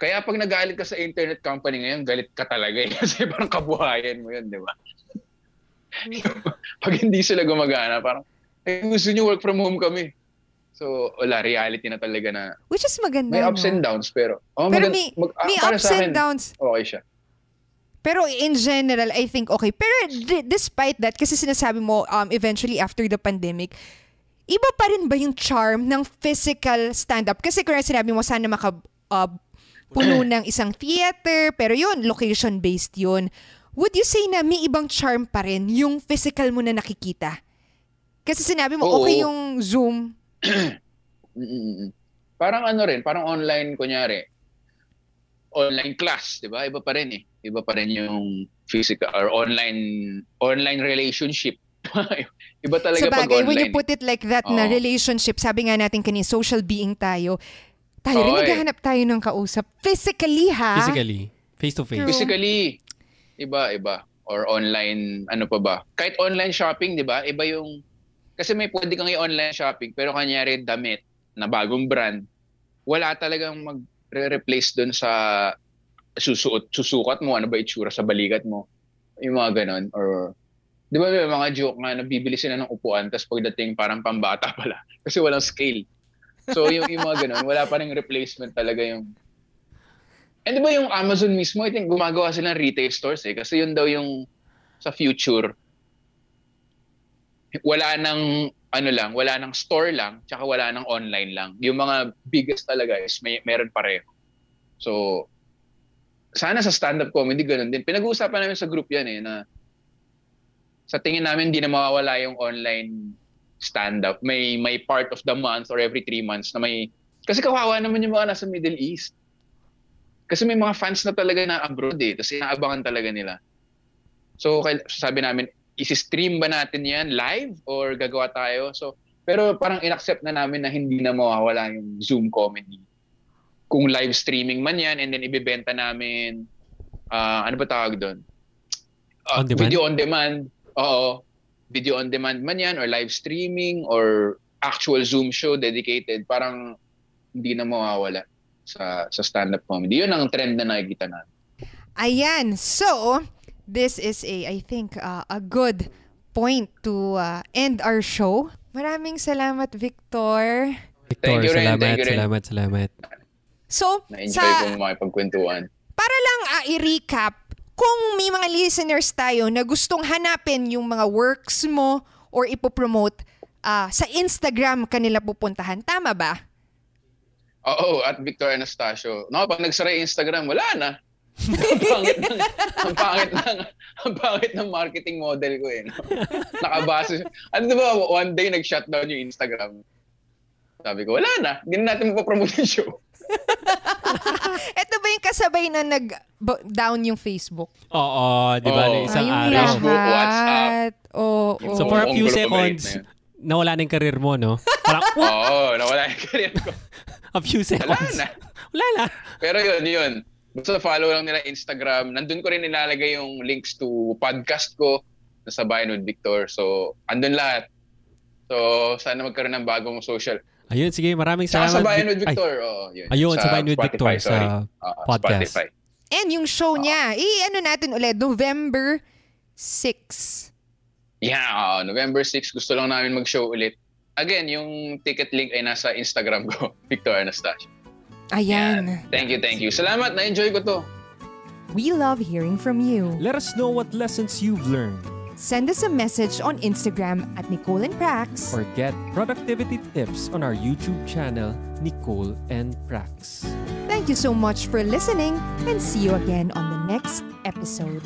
Kaya pag nagalit ka sa internet company ngayon, galit ka talaga eh. Kasi parang kabuhayan mo yun, di ba? pag hindi sila gumagana, parang, ay, gusto nyo work from home kami. So, wala, reality na talaga na Which is maganda, may ups no? and downs, pero, oh, Pero magand- may, mag- ah, may ups and akin, downs. Okay siya. Pero in general, I think okay. Pero d- despite that, kasi sinasabi mo, um, eventually after the pandemic, iba pa rin ba yung charm ng physical stand-up? Kasi kung sinabi mo, sana maka, uh, puno ng isang theater, pero yun, location-based yun. Would you say na may ibang charm pa rin yung physical mo na nakikita? Kasi sinabi mo, Oo. okay yung Zoom. Parang ano rin, parang online, kunyari, online class, di ba? Iba pa rin eh. Iba pa rin yung physical or online online relationship. Iba talaga Sa pag bagay, when you online. put it like that na Oo. relationship, sabi nga natin kanina, social being tayo, tayo rin naghahanap tayo ng kausap. Physically, ha? Physically. Face to face. Physically, iba, iba. Or online, ano pa ba? Kahit online shopping, di ba? Iba yung, kasi may pwede kang i-online shopping, pero kanyari damit na bagong brand, wala talagang mag-replace doon sa susuot, susukat mo, ano ba itsura sa balikat mo. Yung mga ganon. Or, di ba may mga joke nga, nabibili sila ng upuan, tapos pagdating parang pambata pala. Kasi walang scale. So yung, yung mga ganon, wala pa rin replacement talaga yung... And di ba yung Amazon mismo, I think gumagawa sila ng retail stores eh. Kasi yun daw yung sa future, wala nang ano lang, wala nang store lang, tsaka wala nang online lang. Yung mga biggest talaga is may meron pareho. So, sana sa stand-up comedy ganun din. Pinag-uusapan namin sa group yan eh na sa tingin namin hindi na mawawala yung online stand-up. May may part of the month or every three months na may kasi kawawa naman yung mga nasa Middle East. Kasi may mga fans na talaga na abroad eh. Kasi inaabangan talaga nila. So, sabi namin, isi-stream ba natin yan live or gagawa tayo? So, pero parang inaccept na namin na hindi na mawawala yung Zoom comedy. Kung live streaming man yan and then ibebenta namin, uh, ano ba tawag doon? Uh, on demand? Video on demand. Oo. Video on demand man yan or live streaming or actual Zoom show dedicated. Parang hindi na mawawala sa sa stand-up comedy. Yun ang trend na nakikita natin. Ayan. So, this is a, I think, uh, a good point to uh, end our show. Maraming salamat, Victor. Victor, Thank you rin, salamat, thank you rin. salamat, salamat. So, Na-enjoy sa, kong makipagkwentuhan. para lang uh, i-recap, kung may mga listeners tayo na gustong hanapin yung mga works mo or ipopromote, uh, sa Instagram kanila pupuntahan. Tama ba? Oo, at Victor Anastasio. No, pag nagsara Instagram, wala na. ang pangit ng ang pangit ng ang pangit ng marketing model ko eh. No? Nakabase. Ano ba one day nag-shutdown yung Instagram. Sabi ko, wala na. Hindi na natin mapopromote yung show. Ito ba yung kasabay na nag-down yung Facebook? Oo, di ba? Na isang Ay, araw. Facebook, lahat. Oo. Yung So for a few seconds, nawala na yung career mo, no? Parang, Oo, nawala yung career ko. a few Wala seconds. na. Wala na. Pero yun, yun. Basta follow lang nila Instagram. Nandun ko rin nilalagay yung links to podcast ko na sa Bayan with Victor. So, andun lahat. So, sana magkaroon ng bagong social. Ayun, sige, maraming salamat. sa Bayan Vic- with Victor. oo, yun. Ay, ayun, sa, Bayan with Spotify, Victor, sorry. sa Ah, podcast. Spotify. And yung show niya, i-ano natin ulit, November 6. Yeah, ah, November 6, gusto lang namin mag-show ulit. Again, yung ticket link ay nasa Instagram ko, Victor Anastasio. Ayan. Thank you, thank you. Salamat, na-enjoy ko to. We love hearing from you. Let us know what lessons you've learned Send us a message on Instagram at Nicole and Prax. or get productivity tips on our YouTube channel, Nicole and Prax. Thank you so much for listening and see you again on the next episode.